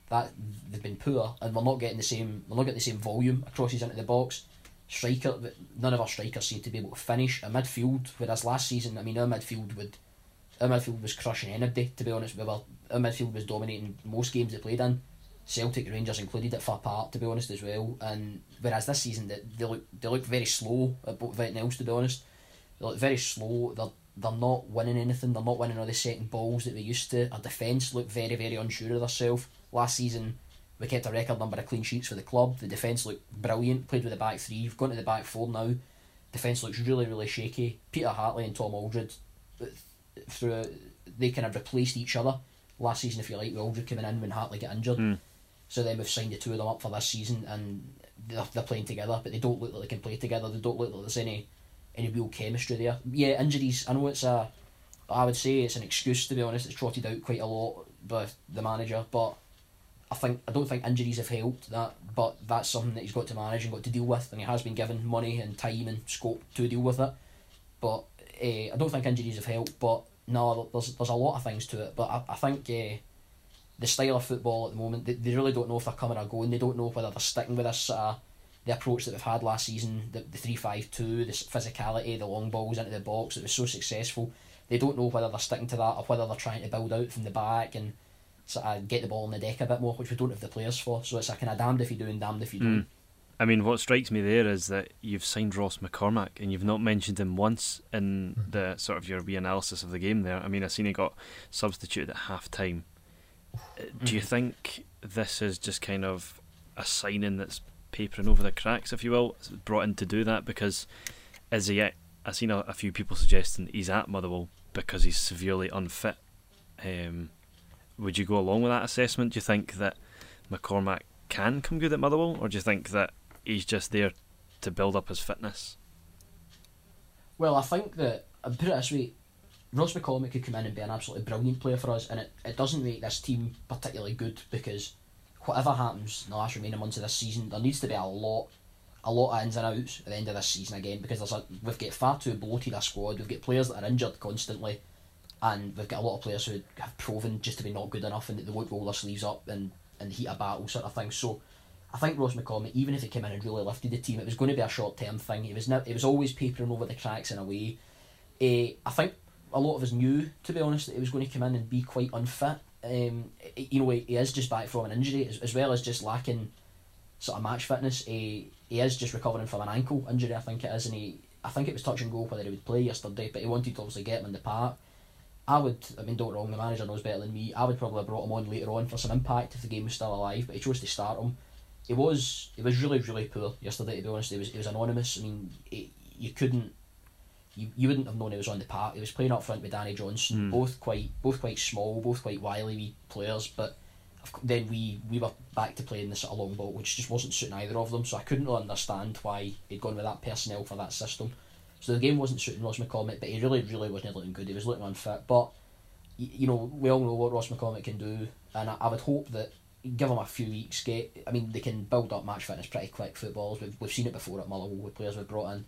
That they've been poor, and we're not getting the same. We're not getting the same volume of crosses into the box. Striker, none of our strikers seem to be able to finish a midfield. Whereas last season, I mean, our midfield would, our midfield was crushing anybody. To be honest, we were our midfield was dominating most games they played in. Celtic, Rangers included at far part, to be honest, as well. And whereas this season, they, they look they look very slow at both everything else. To be honest, they look very slow. They're they're not winning anything. They're not winning all the second balls that they used to. Our defence looked very very unsure of themselves. Last season, we kept a record number of clean sheets for the club. The defence looked brilliant. Played with the back three. We've gone to the back four now. Defence looks really really shaky. Peter Hartley and Tom Aldred, uh, through they kind of replaced each other last season. If you like, with Aldred coming in when Hartley got injured. Mm. So then we've signed the two of them up for this season, and they're, they're playing together, but they don't look like they can play together. They don't look like there's any any real chemistry there. Yeah, injuries. I know it's a. I would say it's an excuse to be honest. It's trotted out quite a lot by the manager, but I think I don't think injuries have helped that. But that's something that he's got to manage and got to deal with, and he has been given money and time and scope to deal with it. But uh, I don't think injuries have helped. But no, there's there's a lot of things to it. But I, I think. Uh, the style of football at the moment, they, they really don't know if they're coming or going. They don't know whether they're sticking with this uh, the approach that we've had last season, the the three five two, the physicality, the long balls into the box that was so successful. They don't know whether they're sticking to that or whether they're trying to build out from the back and sort of get the ball on the deck a bit more, which we don't have the players for. So it's a kind of damned if you do and damned if you don't. Mm. I mean, what strikes me there is that you've signed Ross McCormack and you've not mentioned him once in mm-hmm. the sort of your reanalysis of the game there. I mean, I seen he got substituted at half time. Uh, do you mm-hmm. think this is just kind of a signing that's papering over the cracks, if you will, brought in to do that? Because is he? At, I've seen a, a few people suggesting he's at Motherwell because he's severely unfit. Um, would you go along with that assessment? Do you think that McCormack can come good at Motherwell, or do you think that he's just there to build up his fitness? Well, I think that I put it this way, Ross McCormack could come in and be an absolutely brilliant player for us, and it, it doesn't make this team particularly good because whatever happens in the last remaining months of this season, there needs to be a lot, a lot of ins and outs at the end of this season again because there's a, we've got far too bloated a squad. We've got players that are injured constantly, and we've got a lot of players who have proven just to be not good enough and that they won't roll their sleeves up and and heat a battle sort of thing. So. I think Ross McCormack, even if he came in and really lifted the team, it was going to be a short term thing. It was ne- it was always papering over the cracks in a way. Uh, I think a lot of us knew, to be honest, that he was going to come in and be quite unfit. Um, eh, you know, he, is just back from an injury as, as well as just lacking sort of match fitness. He, he is just recovering from an ankle injury, I think it is, and he I think it was touch and go whether he would play yesterday, but he wanted to obviously get him in the park. I would, I mean, don't wrong, the manager knows better than me. I would probably have brought him on later on for some impact if the game was still alive, but he chose to start him. He was, he was really, really poor yesterday. To be honest, it was, he was anonymous. I mean, he, you couldn't, you, you wouldn't have known he was on the park. He was playing up front with Danny Johnson, Mm. both quite, both quite small, both quite wily players. But then we we were back to playing this sort of long ball, which just wasn't suiting either of them. So I couldn't really understand why he'd gone with that personnel for that system. So the game wasn't suiting Ross McCormack, but he really, really wasn't looking good. He was looking unfit. But you know, we all know what Ross McCormack can do, and I, I would hope that give them a few weeks. Get, I mean, they can build up match fitness pretty quick. Footballers, we've we've seen it before at Motherwell with players we've brought in.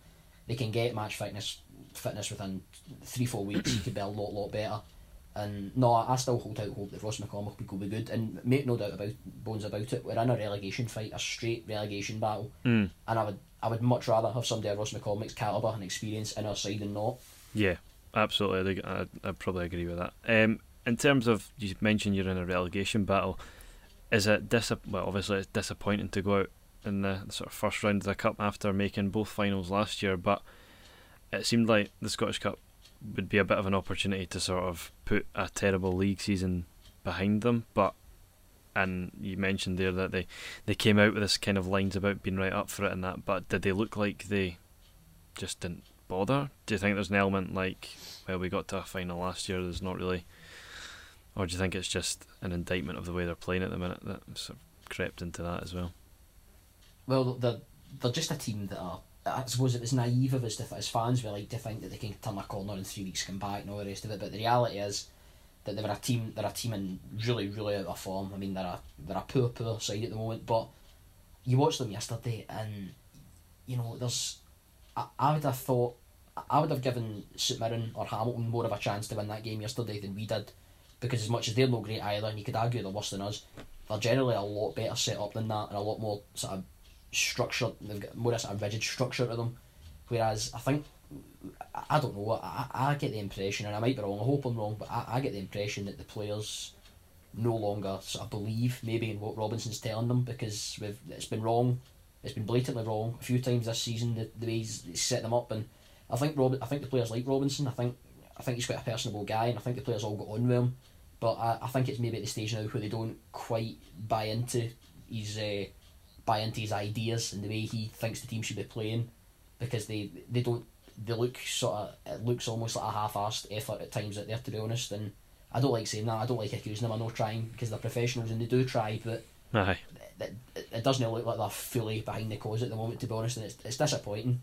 They can get match fitness fitness within three four weeks. you could be a lot lot better. And no, I still hold out hope that Ross McCormack will be good. And make no doubt about bones about it. We're in a relegation fight, a straight relegation battle, Mm. and I would I would much rather have somebody of Ross McCormack's calibre and experience in our side than not. Yeah, absolutely. I, I, I probably agree with that. Um, in terms of you mentioned you're in a relegation battle, is it dis- well obviously it's disappointing to go out in the sort of first round of the cup after making both finals last year, but it seemed like the Scottish Cup would be a bit of an opportunity to sort of put a terrible league season behind them, but and you mentioned there that they, they came out with this kind of lines about being right up for it and that, but did they look like they just didn't bother? Do you think there's an element like, well, we got to a final last year, there's not really, or do you think it's just an indictment of the way they're playing at the minute that sort of crept into that as well? Well, they're they're just a team that are. I suppose it was naive of us to, as fans, we like to think that they can turn a corner in three weeks, come back, and all the rest of it. But the reality is that they're a team. They're a team in really, really out of form. I mean, they're a they're a poor, poor side at the moment. But you watched them yesterday, and you know, there's. I, I would have thought. I would have given St Mirren or Hamilton more of a chance to win that game yesterday than we did, because as much as they're no great either, and you could argue they're worse than us, they're generally a lot better set up than that, and a lot more sort of structured. They've got more of a sort of rigid structure to them. Whereas I think I- don't know. I, I get the impression, and I might be wrong. I hope I'm wrong, but I, I get the impression that the players no longer sort of believe maybe in what Robinson's telling them because we've it's been wrong. It's been blatantly wrong a few times this season. The, the way he's set them up, and I think Rob, I think the players like Robinson. I think I think he's quite a personable guy, and I think the players all got on with him. But I, I think it's maybe at the stage now where they don't quite buy into his uh, buy into his ideas and the way he thinks the team should be playing, because they they don't they look sort of it looks almost like a half-assed effort at times out there to be honest. And I don't like saying that. I don't like accusing them of not trying because they're professionals and they do try, but Aye. it, it, it doesn't look like they're fully behind the cause at the moment to be honest, and it's it's disappointing.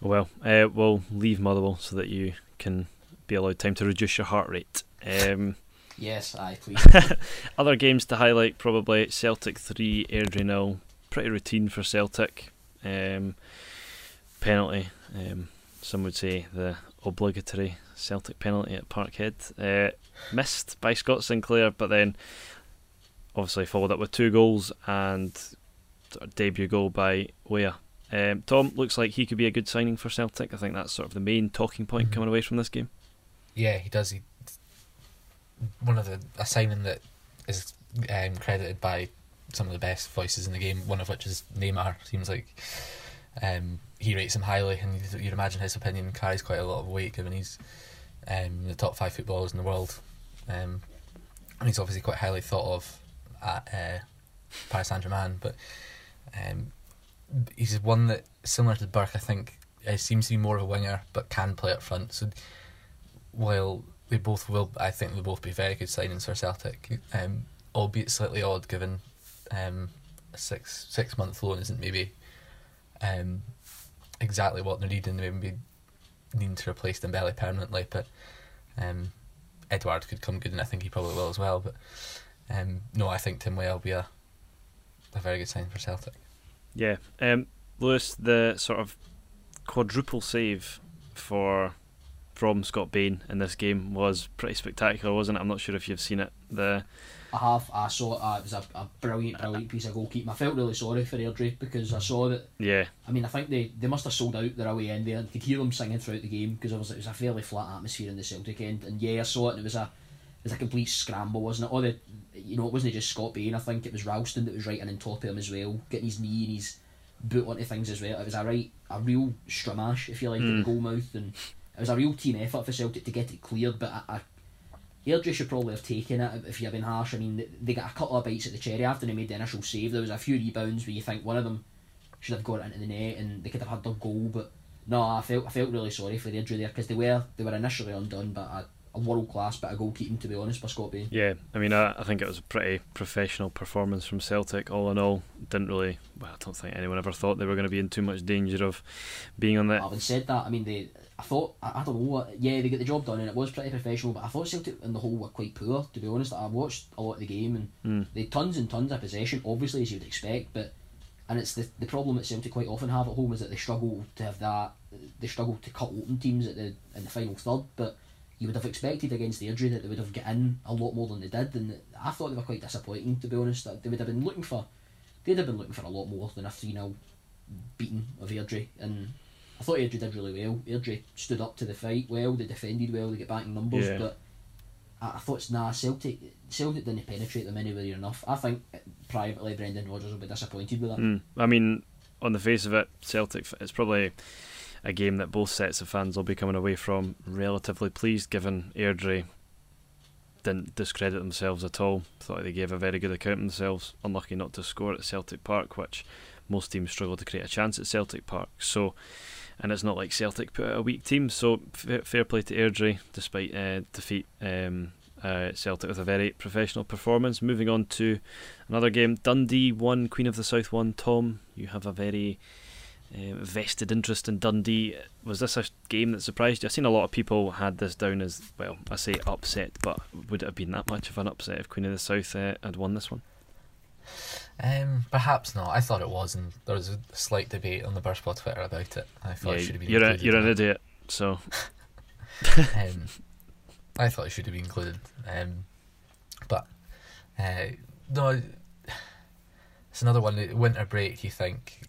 Well, uh, we'll leave Motherwell so that you can be allowed time to reduce your heart rate. Um, Yes, aye, please. Other games to highlight probably Celtic 3, Airdrie nil. Pretty routine for Celtic. Um, penalty. Um, some would say the obligatory Celtic penalty at Parkhead. Uh, missed by Scott Sinclair, but then obviously followed up with two goals and of debut goal by Weah. Um, Tom looks like he could be a good signing for Celtic. I think that's sort of the main talking point Mhm. coming away from this game. Yeah, he does. He one of the a signing that is um, credited by some of the best voices in the game. One of which is Neymar. Seems like um, he rates him highly, and you'd, imagine his opinion carries quite a lot of weight given he's um, the top five footballers in the world, um, and he's obviously quite highly thought of at uh, Paris Saint Germain. But um, he's one that similar to Burke, I think, uh, seems to be more of a winger, but can play up front. So while they both will, I think they'll both be very good signings for Celtic, um, albeit slightly odd given um, a six six month loan isn't maybe um, exactly what they're needing. They maybe needing to replace Dembele permanently, but um, Edouard could come good, and I think he probably will as well. But um, no, I think Tim will be a a very good signing for Celtic. Yeah. Um, Lewis, the sort of quadruple save for from Scott Bain in this game was pretty spectacular, wasn't it? I'm not sure if you've seen it. The I have. I saw it. Uh, it was a, a brilliant, brilliant piece of goalkeeping. I felt really sorry for Airdrie because I saw that. yeah, I mean, I think they, they must have sold out their away end there. You could hear them singing throughout the game because it was, it was a fairly flat atmosphere in the Celtic end. And yeah, I saw it. and It was a it was a complete scramble, wasn't it? All the you know, it wasn't just Scott Bain. I think it was Ralston that was right in on top of him as well, getting his knee and his boot onto things as well. It was a right, a real stramash, if you like, Mm. the goal mouth, and it was a real team effort for Celtic to get it cleared. But I, I Airdrie should probably have taken it if you've been harsh. I mean, they- got a couple of bites at the cherry after they made the initial save. There was a few rebounds where you think one of them should have got it into the net and they could have had their goal. But no, I felt I felt really sorry for Airdrie there because they were they were initially undone, but a world class bit of goalkeeping to be honest by Scott Bain. Yeah, I mean, I, I think it was a pretty professional performance from Celtic. All in all, didn't really. Well, I don't think anyone ever thought they were going to be in too much danger of being on that. Having said that, I mean they. I thought I, I don't know what. Yeah, they get the job done and it was pretty professional. But I thought Celtic in the whole were quite poor. To be honest, I watched a lot of the game and Mm. they had tons and tons of possession, obviously as you'd expect. But and it's the the problem that Celtic quite often have at home is that they struggle to have that. They struggle to cut open teams at the in the final third. But you would have expected against the Airdrie that they would have get in a lot more than they did, and I thought they were quite disappointing. To be honest, that they would have been looking for. They'd have been looking for a lot more than a three 0 beating of Airdrie, and I thought Airdrie did really well. Airdrie stood up to the fight well, they defended well, they get back in numbers, Yeah. but I, I thought nah Celtic Celtic didn't penetrate them anywhere enough. I think privately Brendan Rodgers will be disappointed with that. Mm. I mean, on the face of it, Celtic, it's probably a game that both sets of fans will be coming away from relatively pleased, given Airdrie didn't discredit themselves at all. Thought they gave a very good account of themselves. Unlucky not to score at Celtic Park, which most teams struggle to create a chance at Celtic Park. So, and it's not like Celtic put out a weak team. So, fair, fair play to Airdrie, despite uh, defeat. Um, uh, Celtic with a very professional performance. Moving on to another game, Dundee won, Queen of the South one. Tom, you have a very uh, vested interest in Dundee. Was this a game that surprised you? I've seen a lot of people had this down as well. I say upset, but would it have been that much of an upset if Queen of the South uh, had won this one? Um, perhaps not. I thought it was, and there was a slight debate on the Burspot Twitter about it. I thought it should have been you're a, included. you're an idiot. So um, I thought it should have been included. Um, but uh, no, it's another one. uh, Winter break. You think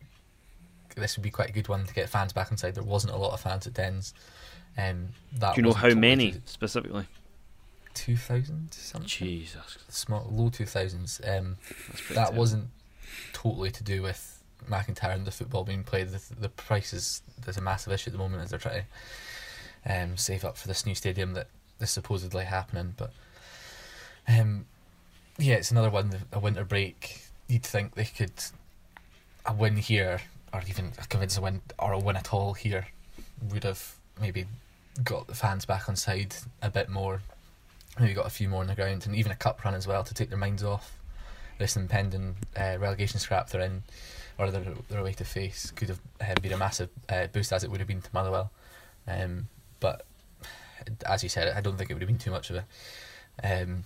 this would be quite a good one to get fans back inside? There wasn't a lot of fans at Dens. Um, that do you know how many specifically? Two thousand something. Jesus, Small, low two thousands. Um, that terrible. wasn't totally to do with McIntyre and the football being played. The, the price is there's a massive issue at the moment as they're trying to um, save up for this new stadium that is supposedly happening. But um, yeah, it's another one. A winter break. You'd think they could a win here, or even a convincing win, or a win at all here, would have maybe got the fans back on side a bit more. Maybe got a few more on the ground, and even a cup run as well to take their minds off this impending uh, relegation scrap they're in, or they're, they're away to face, could have uh, been a massive uh, boost as it would have been to Motherwell. Um, but as you said, I don't think it would have been too much of a um,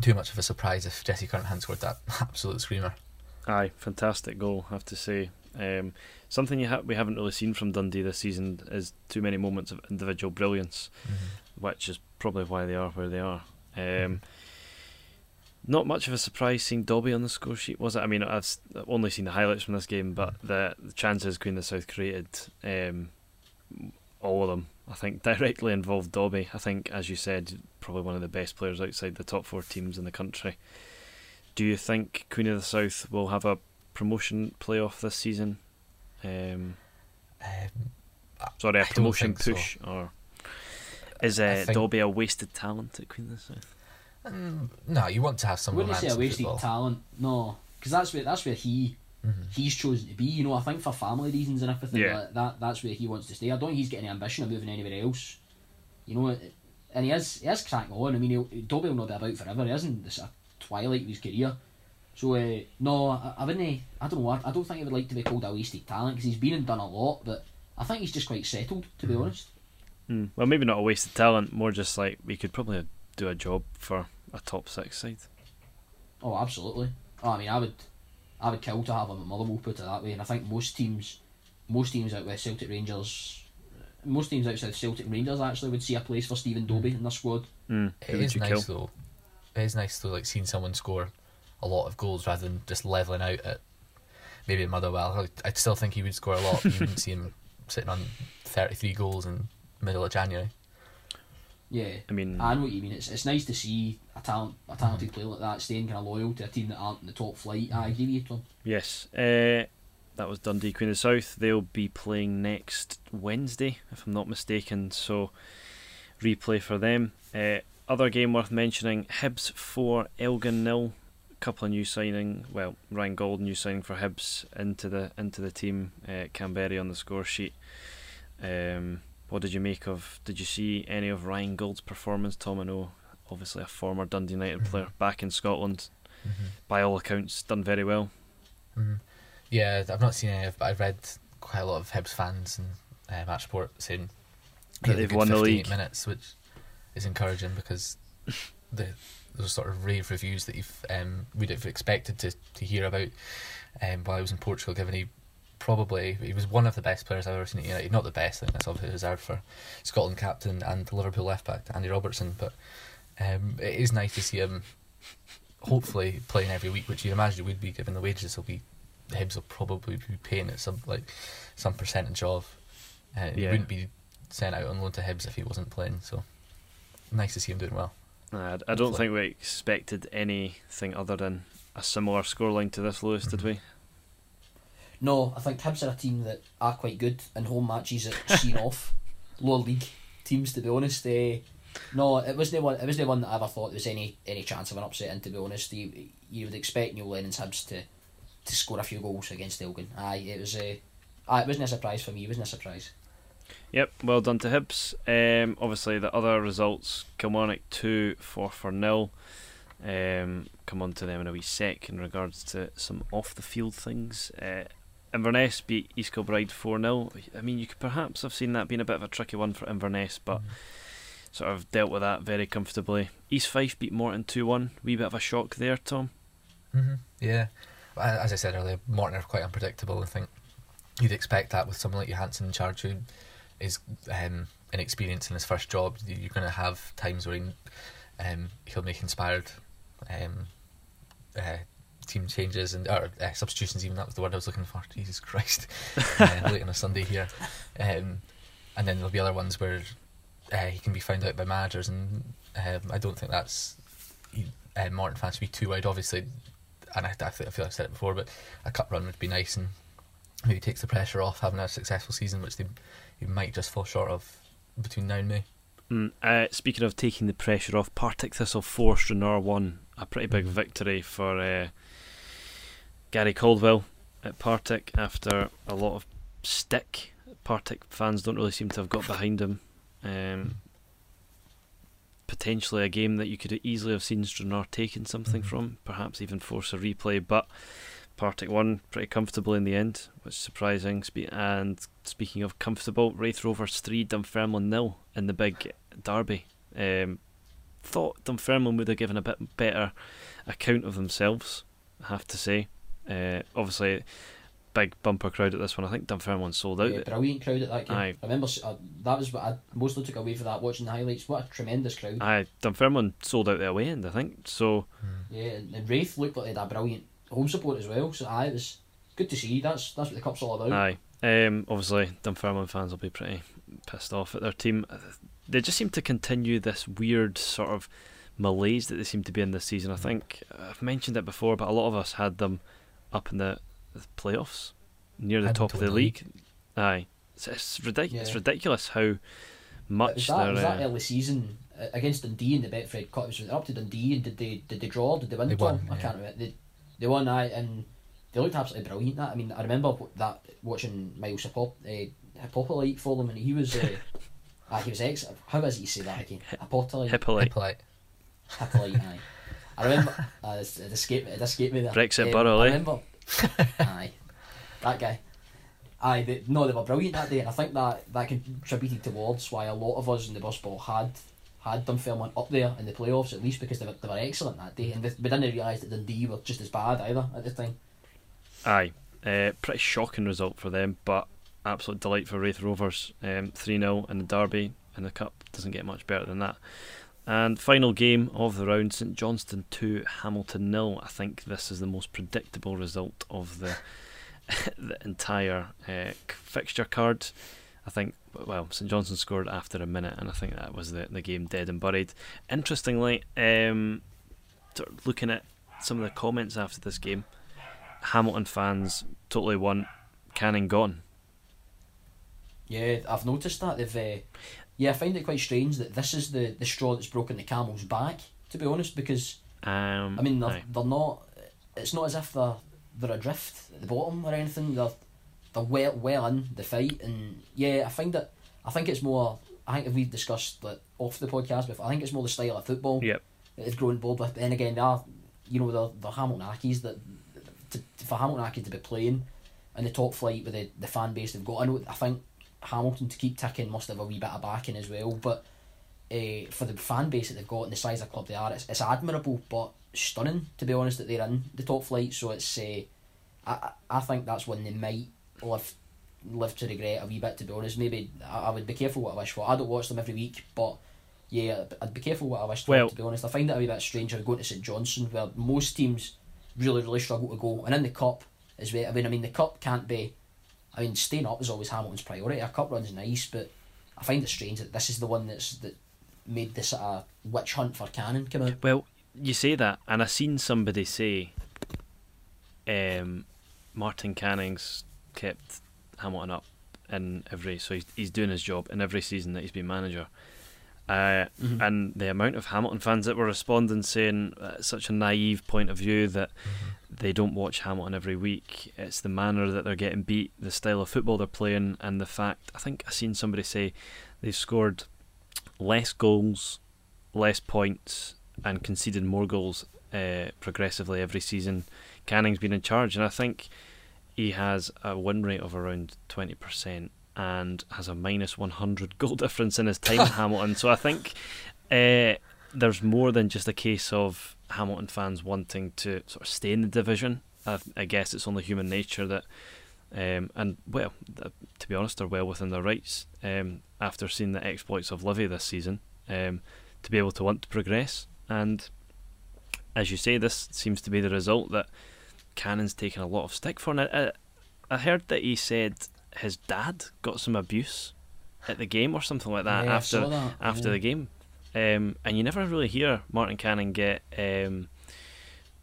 too much of a surprise if Jesse Curran hadn't scored that absolute screamer. Aye, fantastic goal, I have to say. Um, something you ha- we haven't really seen from Dundee this season is too many moments of individual brilliance, which is probably why they are where they are. Um, not much of a surprise seeing Dobbie on the score sheet, was it? I mean, I've only seen the highlights from this game, but the, the chances Queen of the South created, um, all of them, I think, directly involved Dobbie. I think, as you said, probably one of the best players outside the top four teams in the country. Do you think Queen of the South will have a promotion playoff this season? Um, Um, sorry, a promotion think so. push, or is I uh, think- Dobbie a wasted talent at Queen of the South? mm, no, you want to have I some wouldn't say a wasted football. talent, no, because that's where that's where he Mhm. he's chosen to be. You know, I think for family reasons and everything Yeah. like that, that's where he wants to stay. I don't think he's got any ambition of moving anywhere else. You know, and he is he is cracking on. I mean, he'll, Dobbie will not be about forever. He isn't this a twilight of his career. So uh, no, I, I wouldn't. I don't know. I, I don't think he would like to be called a wasted talent because he's been and done a lot. But I think he's just quite settled, to be Mhm. honest. Hmm. Well, maybe not a wasted talent, more just like we could probably do a job for a top six side. Oh, absolutely. Oh, I mean, I would, I would kill to have him at Motherwell. Put it that way. And I think most teams, most teams out with Celtic Rangers, most teams outside Celtic Rangers actually would see a place for Stephen Dobbie in their squad. Mm. It Who would is you nice kill? though. It is nice though, like seeing someone score a lot of goals rather than just leveling out at maybe at Motherwell. I- I'd still think he would score a lot. you wouldn't see him sitting on thirty three goals in middle of January. Yeah. I mean, I know what you mean. It's, it's nice to see a talent a talented player like that staying kind of loyal to a team that aren't in the top flight. I agree with you, Tom. yes. Uh, that was Dundee Queen of the South. They'll be playing next Wednesday, if I'm not mistaken. So, replay for them. Uh, other game worth mentioning: Hibs four, Elgin nil. Couple of new signing. Well, Ryan Gauld new signing for Hibs into the into the team. Uh, Kamberi on the score sheet. Um, what did you make of? Did you see any of Ryan Gauld's performance? Tom, I know, obviously a former Dundee United Mhm. player back in Scotland, Mm-hmm. by all accounts, done very well. hmm Yeah, I've not seen any of, but I've read quite a lot of Hibs fans and uh, Match Sport saying That he had a they've won the 58 league. minutes, which is encouraging because the those sort of rave reviews that you've um, we'd have expected to, to hear about um, while I was in Portugal, given he probably he was one of the best players I've ever seen at United. Not the best, I think that's obviously reserved for Scotland captain and Liverpool left back Andy Robertson, but um, it is nice to see him hopefully playing every week, which you'd imagine would be given the wages will be Hibs will probably be paying it some like some percentage of. Uh, He Yeah. wouldn't be sent out on loan to Hibs if he wasn't playing. So nice to see him doing well. Uh, I don't think we expected anything other than a similar scoreline to this, Lewis, did we? No, I think Hibs are a team that are quite good in home matches at seen off lower league teams. To be honest, uh, no, it wasn't one. It wasn't one that I ever thought there was any any chance of an upset. And to be honest, you you would expect Neil Lennon's Hibs to to score a few goals against Elgin. Aye, it was a. aye, it wasn't a surprise for me. It wasn't a surprise. Yep, well done to Hibs. Um, obviously, the other results Kilmarnock 2 4 for nil. Um, come on to them in a wee sec in regards to some off the field things. Uh, Inverness beat East Kilbride 4 0. I mean, you could perhaps have seen that being a bit of a tricky one for Inverness, but sort of dealt with that very comfortably. East Fife beat Morton 2 1. Wee bit of a shock there, Tom. hmm Yeah, as I said earlier, Morton are quite unpredictable. I think you'd expect that with someone like Johansson in charge who is um, inexperienced in his first job. You- You're going to have times where he, um, he'll make inspired um, uh, team changes and or uh, substitutions. Even that was the word I was looking for. Jesus Christ, uh, late on a Sunday here. Um, and then there'll be other ones where uh, he can be found out by managers, and um, I don't think that's uh, Morton fans to be too wide. Obviously, and I, I, feel, I feel I've said it before, but a cup run would be nice and maybe takes the pressure off having a successful season, which they, they might just fall short of between now and May. Mm, uh, speaking of taking the pressure off, Partick Thistle 4, Stranraer 1. A pretty big victory for uh, Gary Caldwell at Partick after a lot of stick. Partick fans don't really seem to have got behind him. Um, potentially a game that you could easily have seen Stranraer taking something Mhm. from, perhaps even force a replay, but Partick won pretty comfortably in the end, which is surprising. And speaking of comfortable, Raith Rovers 3, Dunfermline nil in the big derby. Um, thought Dunfermline would have given a bit better account of themselves, I have to say. Uh, obviously, big bumper crowd at this one. I think Dunfermline sold out. Yeah, brilliant crowd at that game. Aye. I remember uh, that was what I mostly took away from that watching the highlights. What a tremendous crowd. Aye, Dunfermline sold out their way end, I think. So, Yeah, and, and Raith looked like they had a brilliant home support as well. So aye, it was good to see. That's that's what the cup's all about. Aye. Um, obviously, Dunfermline fans will be pretty pissed off at their team. They just seem to continue this weird sort of malaise that they seem to be in this season. I think I've mentioned it before, but a lot of us had them up in the, the playoffs, near the Had them top of the win the league. Aye, it's, it's, ridic- it's ridiculous how But much was that, they're. was that uh, early season uh, against Dundee in the Betfred Cup? Was it up to Dundee and did they did they draw? Did they win? They Tom? won, I yeah. can't remember. They, they won. Aye, and they looked absolutely brilliant. That I mean, I remember that watching Myles Hippo, uh, Hippolyte for them, and he was. Uh, ah, he was ex. How is it you say that again? Hippolyte. Hippolyte. Hippolyte. Hippolyte. Aye. I remember. Uh, it escaped. me. It escaped me there. Brexit Um, Borough, I eh? remember. aye, that guy. Aye, they, no, they were brilliant that day, and I think that that contributed towards why a lot of us in the bus ball had had Dunfermline up there in the playoffs at least because they were, they were excellent that day, and they, we didn't realise that Dundee were just as bad either at the time. Aye, uh, pretty shocking result for them, but absolute delight for Raith Rovers. Um, 3 0 in the derby in the cup doesn't get much better than that. And final game of the round, St Johnstone 2, Hamilton nil. I think this is the most predictable result of the the entire uh, fixture card. I think, well, St Johnstone scored after a minute, and I think that was the, the game dead and buried. Interestingly, um, sort of looking at some of the comments after this game, Hamilton fans totally want Canning gone. Yeah, I've noticed that they've. Uh, yeah, I find it quite strange that this is the, the straw that's broken the camel's back. To be honest, because Um, I mean they're, aye. they're not. It's not as if they're they're adrift at the bottom or anything. They're they're well well in the fight, and yeah, I find it. I think it's more. I think we've discussed that off the podcast before, I think it's more the style of football Yep. that they've grown bored with. But then again, they are, you know, the the Hamilton Accies that to, for Hamilton Ackie to be playing in the top flight with the, the fan base they've got. I know. I think Hamilton to keep ticking must have a wee bit of backing as well, but. Uh, for the fan base that they've got and the size of the club they are, it's, it's admirable but stunning to be honest that they're in the top flight. So it's uh, I I think that's when they might live live to regret a wee bit. To be honest, maybe I, I would be careful what I wish for. I don't watch them every week, but yeah, I'd be careful what I wish for. Well- to be honest, I find it a wee bit strange going to St Johnson where most teams really really struggle to go, and in the cup as well. I mean, I mean the cup can't be. I mean, staying up is always Hamilton's priority. A cup run's nice, but I find it strange that this is the one that's that made this a witch hunt for Canning come out. Well, you say that, and I've seen somebody say, um, Martin Canning's kept Hamilton up in every, so he's he's doing his job in every season that he's been manager. Uh, Mhm. And the amount of Hamilton fans that were responding saying uh, such a naive point of view that they don't watch Hamilton every week. It's the manner that they're getting beat, the style of football they're playing, and the fact. I think I seen somebody say they've scored less goals, less points, and conceded more goals uh, progressively every season. Canning's been in charge, and I think he has a win rate of around twenty percent and has a minus one hundred goal difference in his time at Hamilton. So I think uh, there's more than just a case of Hamilton fans wanting to sort of stay in the division. I, I guess it's only human nature that, um, and well, th- to be honest, they're well within their rights um, after seeing the exploits of Livi this season um, to be able to want to progress. And as you say, this seems to be the result that Canning's taken a lot of stick for. And I, I, I heard that he said his dad got some abuse at the game or something like that Yeah, after that, after yeah. the game. Um, and you never really hear Martin Canning get um,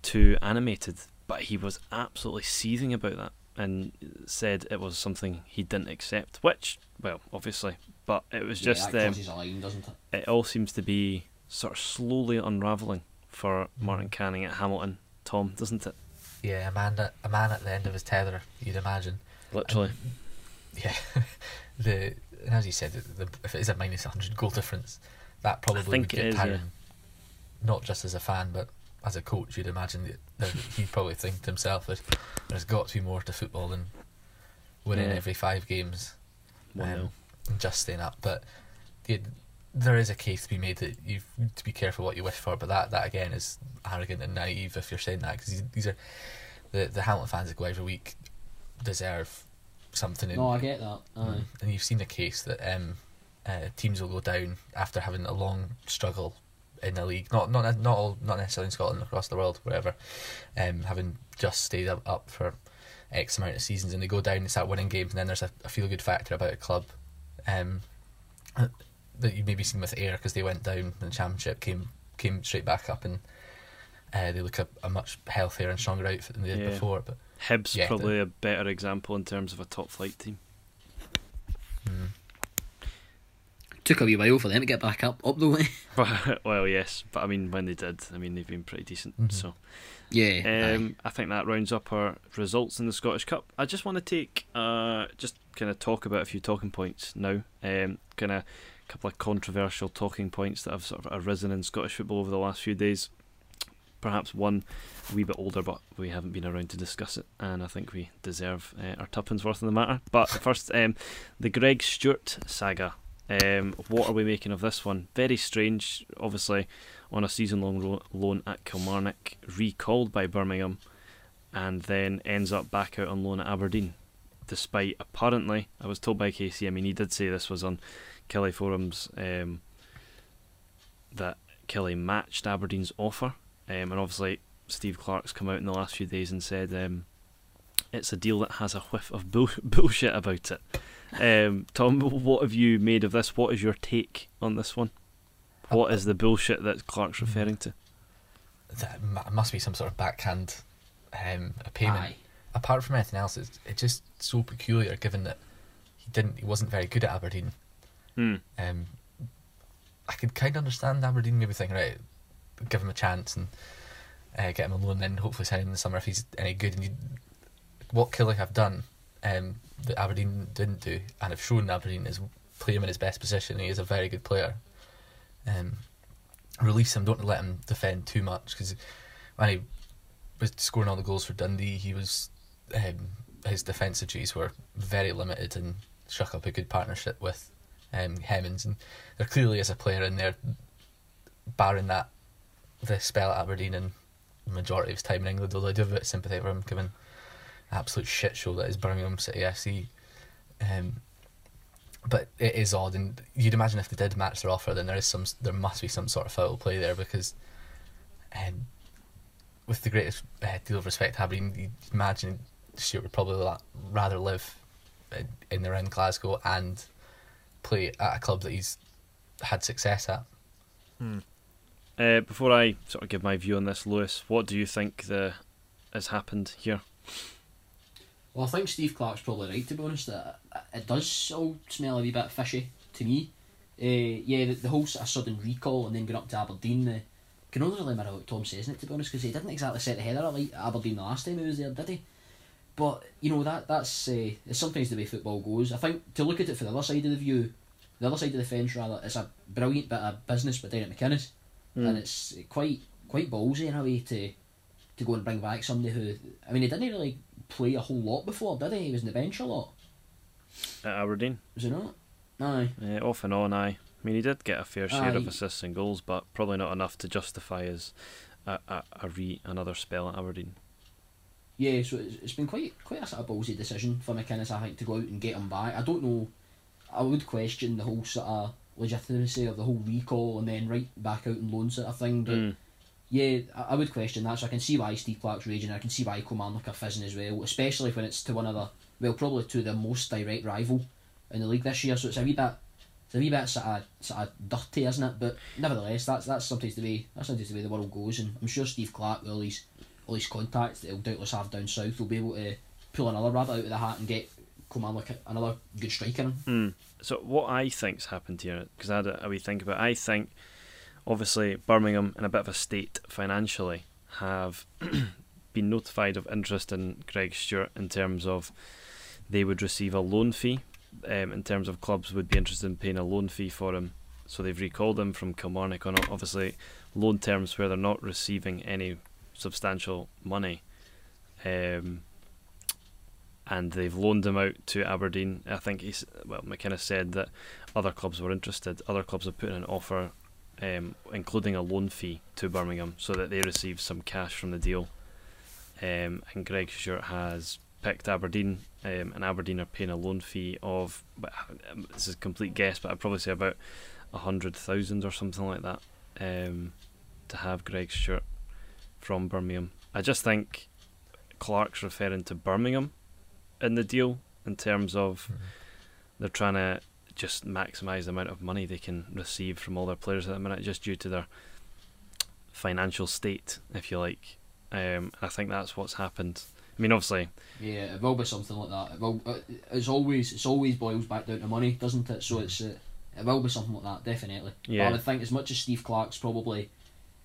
too animated, but he was absolutely seething about that and said it was something he didn't accept. Which, well, obviously, but it was Yeah, just that um, crosses line, doesn't it? it all seems to be sort of slowly unraveling for Martin Canning at Hamilton. Tom, doesn't it? Yeah, a man, at, a man at the end of his tether, you'd imagine. Literally. Yeah, the and as you said, the, if it is a minus 100 goal difference, that probably think would get is, tiring. yeah. Not just as a fan, but as a coach, you'd imagine that, he'd probably think to himself that there's got to be more to football than winning Yeah. every five games um, and just staying up. But yeah, there is a case to be made that you've to be careful what you wish for. But that, that again is arrogant and naive if you're saying that because these, are the the Hamilton fans that go every week deserve something. in- No, I get that. Aye. Mm. And you've seen a case that um, uh, teams will go down after having a long struggle in the league. Not not not all, not necessarily in Scotland, across the world, wherever. Um, having just stayed up, up for X amount of seasons, and they go down and start winning games, and then there's a, a feel good factor about a club. Um, that you've maybe seen with Ayr because they went down in the championship, came came straight back up, and uh, they look a, a much healthier and stronger outfit than they did Yeah. before. But Hibs yeah, probably a better example in terms of a top flight team. mm, Took a wee while for them to get back up, up though. well, yes, but I mean, when they did, I mean, they've been pretty decent. Mhm. So, yeah. um, I think that rounds up our results in the Scottish Cup. I just want to take, uh, just kind of talk about a few talking points now. Um, kind of a couple of controversial talking points that have sort of arisen in Scottish football over the last few days. Perhaps one a wee bit older, but we haven't been around to discuss it, and I think we deserve uh, our tuppence worth in the matter. But first, um, the Greg Stewart saga. Um, what are we making of this one? Very strange, obviously, on a season long loan at Kilmarnock, recalled by Birmingham, and then ends up back out on loan at Aberdeen. Despite apparently, I was told by Casey, I mean, he did say this was on Killie Forums, um, that Killie matched Aberdeen's offer, um, and obviously, Steve Clarke's come out in the last few days and said um, it's a deal that has a whiff of bull- bullshit about it. Um, Tom, what have you made of this? What is your take on this one? What is the bullshit that Clarke's referring to? that must be some sort of backhand um, a payment. Aye. Apart from anything else, it's, it's just so peculiar given that he didn't, he wasn't very good at Aberdeen. Hmm. Um, I could kind of understand Aberdeen maybe thinking, right, give him a chance and uh, get him a loan, and then hopefully sign him in the summer if he's any good. And you, what Killie have done, um, that Aberdeen didn't do, and have shown Aberdeen is play him in his best position. He is a very good player. Um, release him. Don't let him defend too much because when he was scoring all the goals for Dundee, he was um, his defensive duties were very limited and struck up a good partnership with um, Hemmings. And there clearly is a player in there, barring that the spell at Aberdeen and the majority of his time in England. Although I do have a bit of sympathy for him, given absolute shit show that is Birmingham City FC. Um, but it is odd, and you'd imagine if they did match their offer, then there is some, there must be some sort of foul play there because, um, with the greatest uh, deal of respect, Aberdeen, you imagine Stewart would probably la- rather live in- their in Glasgow and play at a club that he's had success at. Uh, before I sort of give my view on this, Lewis, what do you think the has happened here? Well, I think Steve Clarke's probably right, to be honest. It, it does all smell a wee bit fishy to me. Uh, yeah, the, the whole sort of sudden recall and then going up to Aberdeen. Uh, can only really matter what Tom says in it, to be honest, because he didn't exactly set the header like Aberdeen the last time he was there, did he? But, you know, that that's uh, it's sometimes the way football goes. I think to look at it from the other side of the view, the other side of the fence, rather, it's a brilliant bit of business by Derek McInnes. And it's quite quite ballsy in a way to to go and bring back somebody who, I mean, he didn't really play a whole lot before, did he? He was on the bench a lot, At Aberdeen, was he not? Aye. uh, off and on, I. I mean, he did get a fair share of assists and goals, but probably not enough to justify his a, a, a re another spell at Aberdeen. Yeah, so it's, it's been quite quite a sort of ballsy decision for McInnes, I think, to go out and get him back. I don't know, I would question the whole sort of legitimacy of the whole recall and then right back out and loan sort of thing, but Mm. Yeah, I, would question that, so I can see why Steve Clarke's raging, I can see why Kilmarnock are fizzing as well, especially when it's to one of the, well, probably to the most direct rival in the league this year, so it's a wee bit, it's a wee bit sort of, sort of dirty, isn't it? But nevertheless, that's that's sometimes the way, that's sometimes the way the world goes, and I'm sure Steve Clarke, with all his, all his contacts that he'll doubtless have down south, will be able to pull another rabbit out of the hat and get Kilmarnock another good striker in. Mm. So what I think's happened here, because I had a, a wee think about, it, I think obviously Birmingham in a bit of a state financially have been notified of interest in Greg Stewart in terms of they would receive a loan fee. Um, in terms of clubs would be interested in paying a loan fee for him, so they've recalled him from Kilmarnock on obviously loan terms where they're not receiving any substantial money. Um, and they've loaned him out to Aberdeen. I think he's well. McKenna said that other clubs were interested. Other clubs have put in an offer, um, including a loan fee to Birmingham, so that they receive some cash from the deal. Um, and Greg Stewart has picked Aberdeen, um, and Aberdeen are paying a loan fee of. But um, this is a complete guess, but I'd probably say about a hundred thousand or something like that, um, to have Greg Stewart from Birmingham. I just think Clarke's referring to Birmingham in the deal in terms of they're trying to just maximise the amount of money they can receive from all their players at the minute, just due to their financial state, if you like. Um, I think that's what's happened. I mean, obviously, Yeah, it will be something like that. It will. uh, It's always. It's always boils back down to money, doesn't it? So it's. Uh, it will be something like that, definitely. But Yeah. I would think as much as Steve Clarke's probably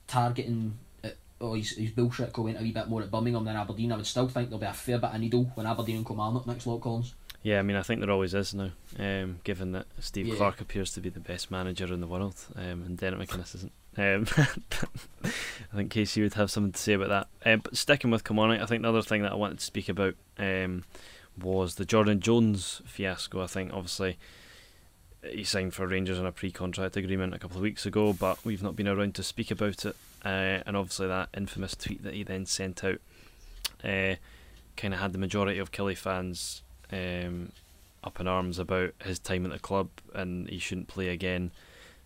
targeting. It, or his, his bullshit going a wee bit more at Birmingham than Aberdeen. I would still think there'll be a fair bit of needle when Aberdeen and Kilmarnock next lot Collins. Yeah, I mean, I think there always is now, um, given that Steve Yeah. Clarke appears to be the best manager in the world, um, and Derek McInnes isn't. Um, I think Casey would have something to say about that. Um, but sticking with Kilmarnock, I think the other thing that I wanted to speak about um, was the Jordan Jones fiasco. I think obviously he signed for Rangers on a pre-contract agreement a couple of weeks ago, but we've not been around to speak about it. Uh, and obviously that infamous tweet that he then sent out uh, kind of had the majority of Killie fans um, up in arms about his time at the club and he shouldn't play again.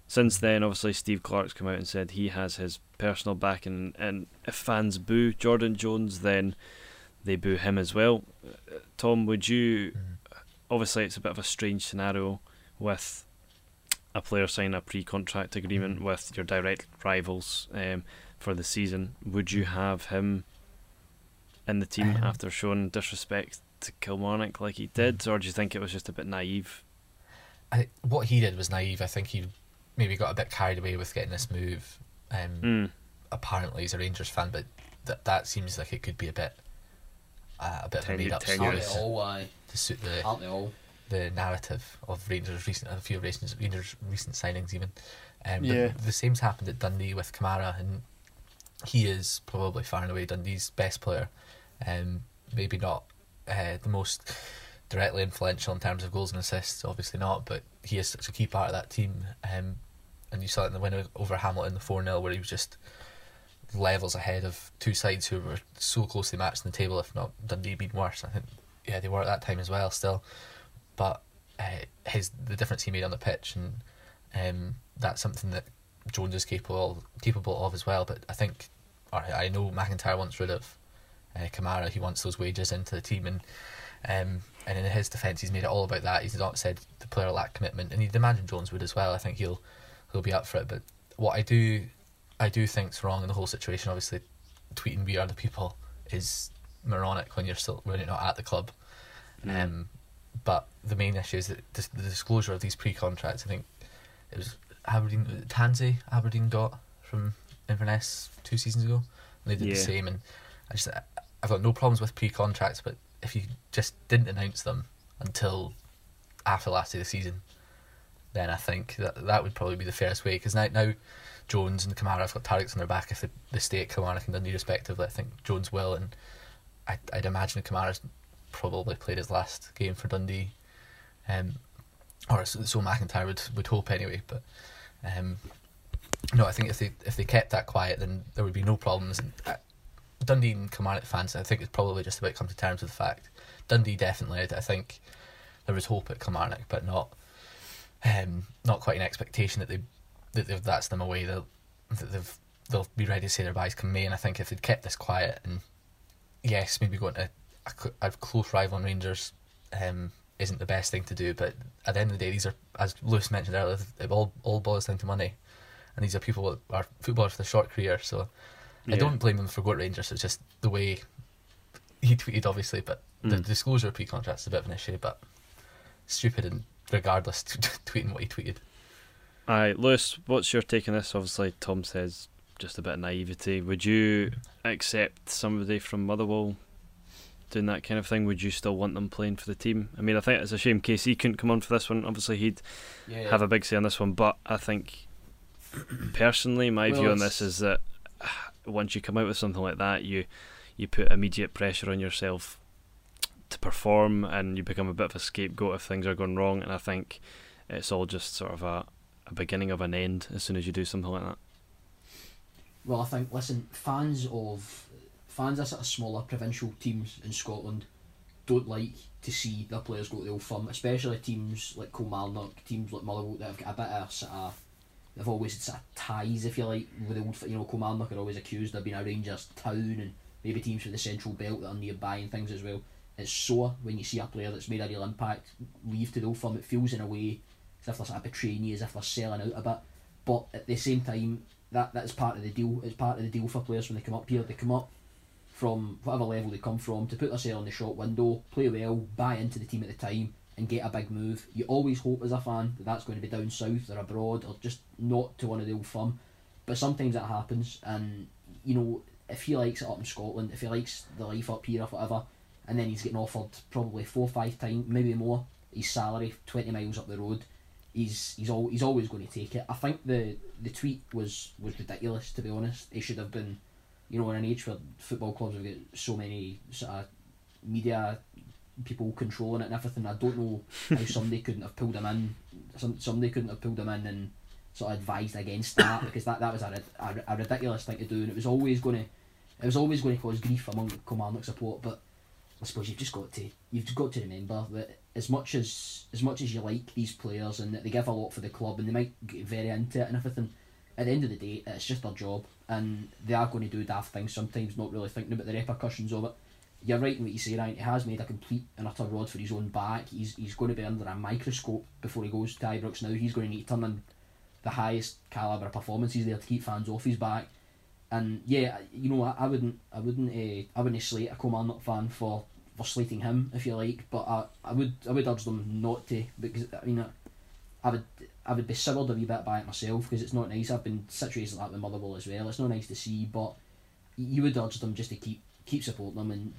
Since then, obviously, Steve Clarke's come out and said he has his personal backing, and if fans boo Jordan Jones, then they boo him as well. Tom, would you? Obviously, it's a bit of a strange scenario with a player signing a pre-contract agreement with your direct rivals um, for the season. Would you have him in the team Um, after showing disrespect to Kilmarnock like he did, or do you think it was just a bit naive? I, what he did was naive. I think he maybe got a bit carried away with getting this move. Um, Mm. Apparently, he's a Rangers fan, but that that seems like it could be a bit uh, a bit of a Tenu- made up story Aren't they all? Aye. to suit the Aren't they all? the narrative of Rangers recent a few Rangers Rangers recent signings even. Um, but Yeah. the same's happened at Dundee with Kamara, and he is probably far and away Dundee's best player. Um, maybe not uh, the most directly influential in terms of goals and assists, obviously not, but he is such a key part of that team. Um, and you saw it in the win over Hamilton, the 4 0, where he was just levels ahead of two sides who were so closely matched in the table, if not Dundee being worse. I think, yeah, they were at that time as well, still. But uh, his the difference he made on the pitch, and um, that's something that Jones is capable capable of as well. But I think, or I know McIntyre wants rid of uh, Kamara. He wants those wages into the team, and um, and in his defence, he's made it all about that. He's not said the player lacked commitment, and he'd imagine Jones would as well. I think he'll he'll be up for it. But what I do I do think's wrong in the whole situation. Obviously, tweeting "We are the people" is moronic when you're still when you're not at the club. Um, but the main issue is that dis- the disclosure of these pre-contracts. I think it was Aberdeen, Tansey Aberdeen got from Inverness two seasons ago. And they did the same, and I just I've got no problems with pre-contracts, but if you just didn't announce them until after the last day of the season, then I think that that would probably be the fairest way. Because now, now Jones and Kamara have got targets on their back if they, they stay at Kilmarnock and Dundee respectively. I think Jones will, and I, I'd imagine Kamara's probably played his last game for Dundee, um, or so, so McIntyre would would hope anyway. But um, no, I think if they if they kept that quiet, then there would be no problems. And, Dundee and Kilmarnock fans, I think it's probably just about come to terms with the fact. Dundee definitely, I think there was hope at Kilmarnock, but not um, not quite an expectation that they that they've, that's them away. They'll that they've they'll be ready to say their byes come May. And I think if they'd kept this quiet and yes, maybe going to a, a close rival in Rangers um, isn't the best thing to do. But at the end of the day, these are as Lewis mentioned earlier, it all all boils down to money, and these are people that are footballers with a short career. So I don't blame them for going Rangers. It's just the way he tweeted, obviously, but the Mm. disclosure of pre-contract is a bit of an issue. But stupid and regardless, tweeting what he tweeted. Aye, Lewis, what's your take on this? Obviously, Tom says just a bit of naivety. Would you accept somebody from Motherwell doing that kind of thing? Would you still want them playing for the team? I mean, I think it's a shame Casey couldn't come on for this one. Obviously, he'd Yeah. have a big say on this one, but I think personally, my Well, view on this is that once you come out with something like that, you you put immediate pressure on yourself to perform, and you become a bit of a scapegoat if things are going wrong. And I think it's all just sort of a, a beginning of an end as soon as you do something like that. Well, I think listen, fans of fans of sort of smaller provincial teams in Scotland don't like to see their players go to the old firm, especially teams like Kilmarnock, teams like Motherwell that have got a bit of sort of they've always had sort of ties, if you like, with the old. You know, Kilmarnock are always accused of being a Rangers town, and maybe teams from the Central Belt that are nearby and things as well. It's sore when you see a player that's made a real impact leave to the old firm. It feels in a way as if they're sort of betraying you, as if they're selling out a bit. But at the same time, that that's part of the deal. It's part of the deal for players when they come up here. They come up from whatever level they come from to put their themselves in the shop window, play well, buy into the team at the time, and get a big move. You always hope as a fan that that's going to be down south or abroad or just not to one of the old firm. But sometimes that happens, and you know if he likes it up in Scotland, if he likes the life up here or whatever, and then he's getting offered probably four or five times, maybe more, his salary twenty miles up the road. He's he's all he's always going to take it. I think the the tweet was was ridiculous to be honest. He should have been, you know, in an age where football clubs have got so many sort of media people controlling it and everything. I don't know how somebody couldn't have pulled him in. Some somebody couldn't have pulled him in and sort of advised against that because that, that was a, a, a ridiculous thing to do and it was always going to it was always going to cause grief among Kilmarnock support. But I suppose you've just got to you've got to remember that as much as as much as you like these players and that they give a lot for the club and they might get very into it and everything, at the end of the day it's just their job and they are going to do daft things sometimes, not really thinking about the repercussions of it. You're right in what you say, Ryan. He has made a complete and utter rod for his own back. He's he's going to be under a microscope before he goes to Ibrox now. He's going to need to turn in the highest caliber performances there to keep fans off his back. And yeah, you know, I, I wouldn't, I wouldn't, uh, I wouldn't slate a Kilmarnock fan for for slating him if you like, but I, I would, I would urge them not to because I mean, I, I would, I would be soured a wee bit by it myself because it's not nice. I've been situations like that with Motherwell as well. It's not nice to see, but you would urge them just to keep keep supporting them and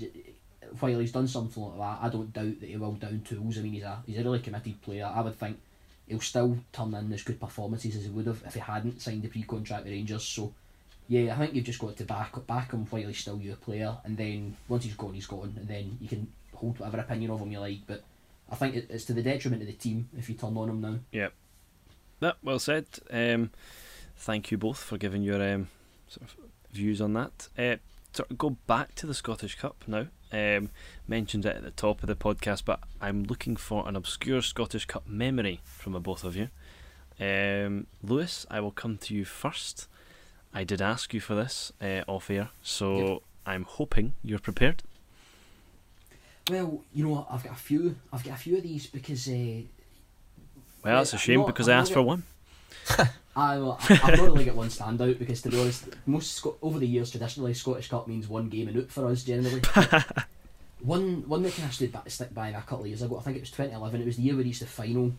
while he's done something like that, I don't doubt that he will down tools. I mean, he's a he's a really committed player. I would think he'll still turn in as good performances as he would have if he hadn't signed the pre-contract with Rangers. So, yeah, I think you've just got to back back him while he's still your player, and then once he's gone, he's gone, and then you can hold whatever opinion of him you like. But I think it's to the detriment of the team if you turn on him now. Yeah, that well said. Um, thank you both for giving your um, sort of views on that. Uh, go back to the Scottish Cup now. Um, mentioned it at the top of the podcast, but I'm looking for an obscure Scottish Cup memory from both of you. Um, Lewis, I will come to you first. I did ask you for this uh, off air, so Yep. I'm hoping you're prepared. Well, you know what? I've got a few. I've got a few of these because. Uh, Well, that's a shame no, because I'm I not asked for one. I, well, I- I've not really got one standout because to be honest, most Sco- over the years traditionally Scottish Cup means one game and out for us generally. one one that kind of stood back stick by a couple of years ago. I think it was 2011. It was the year we reached the final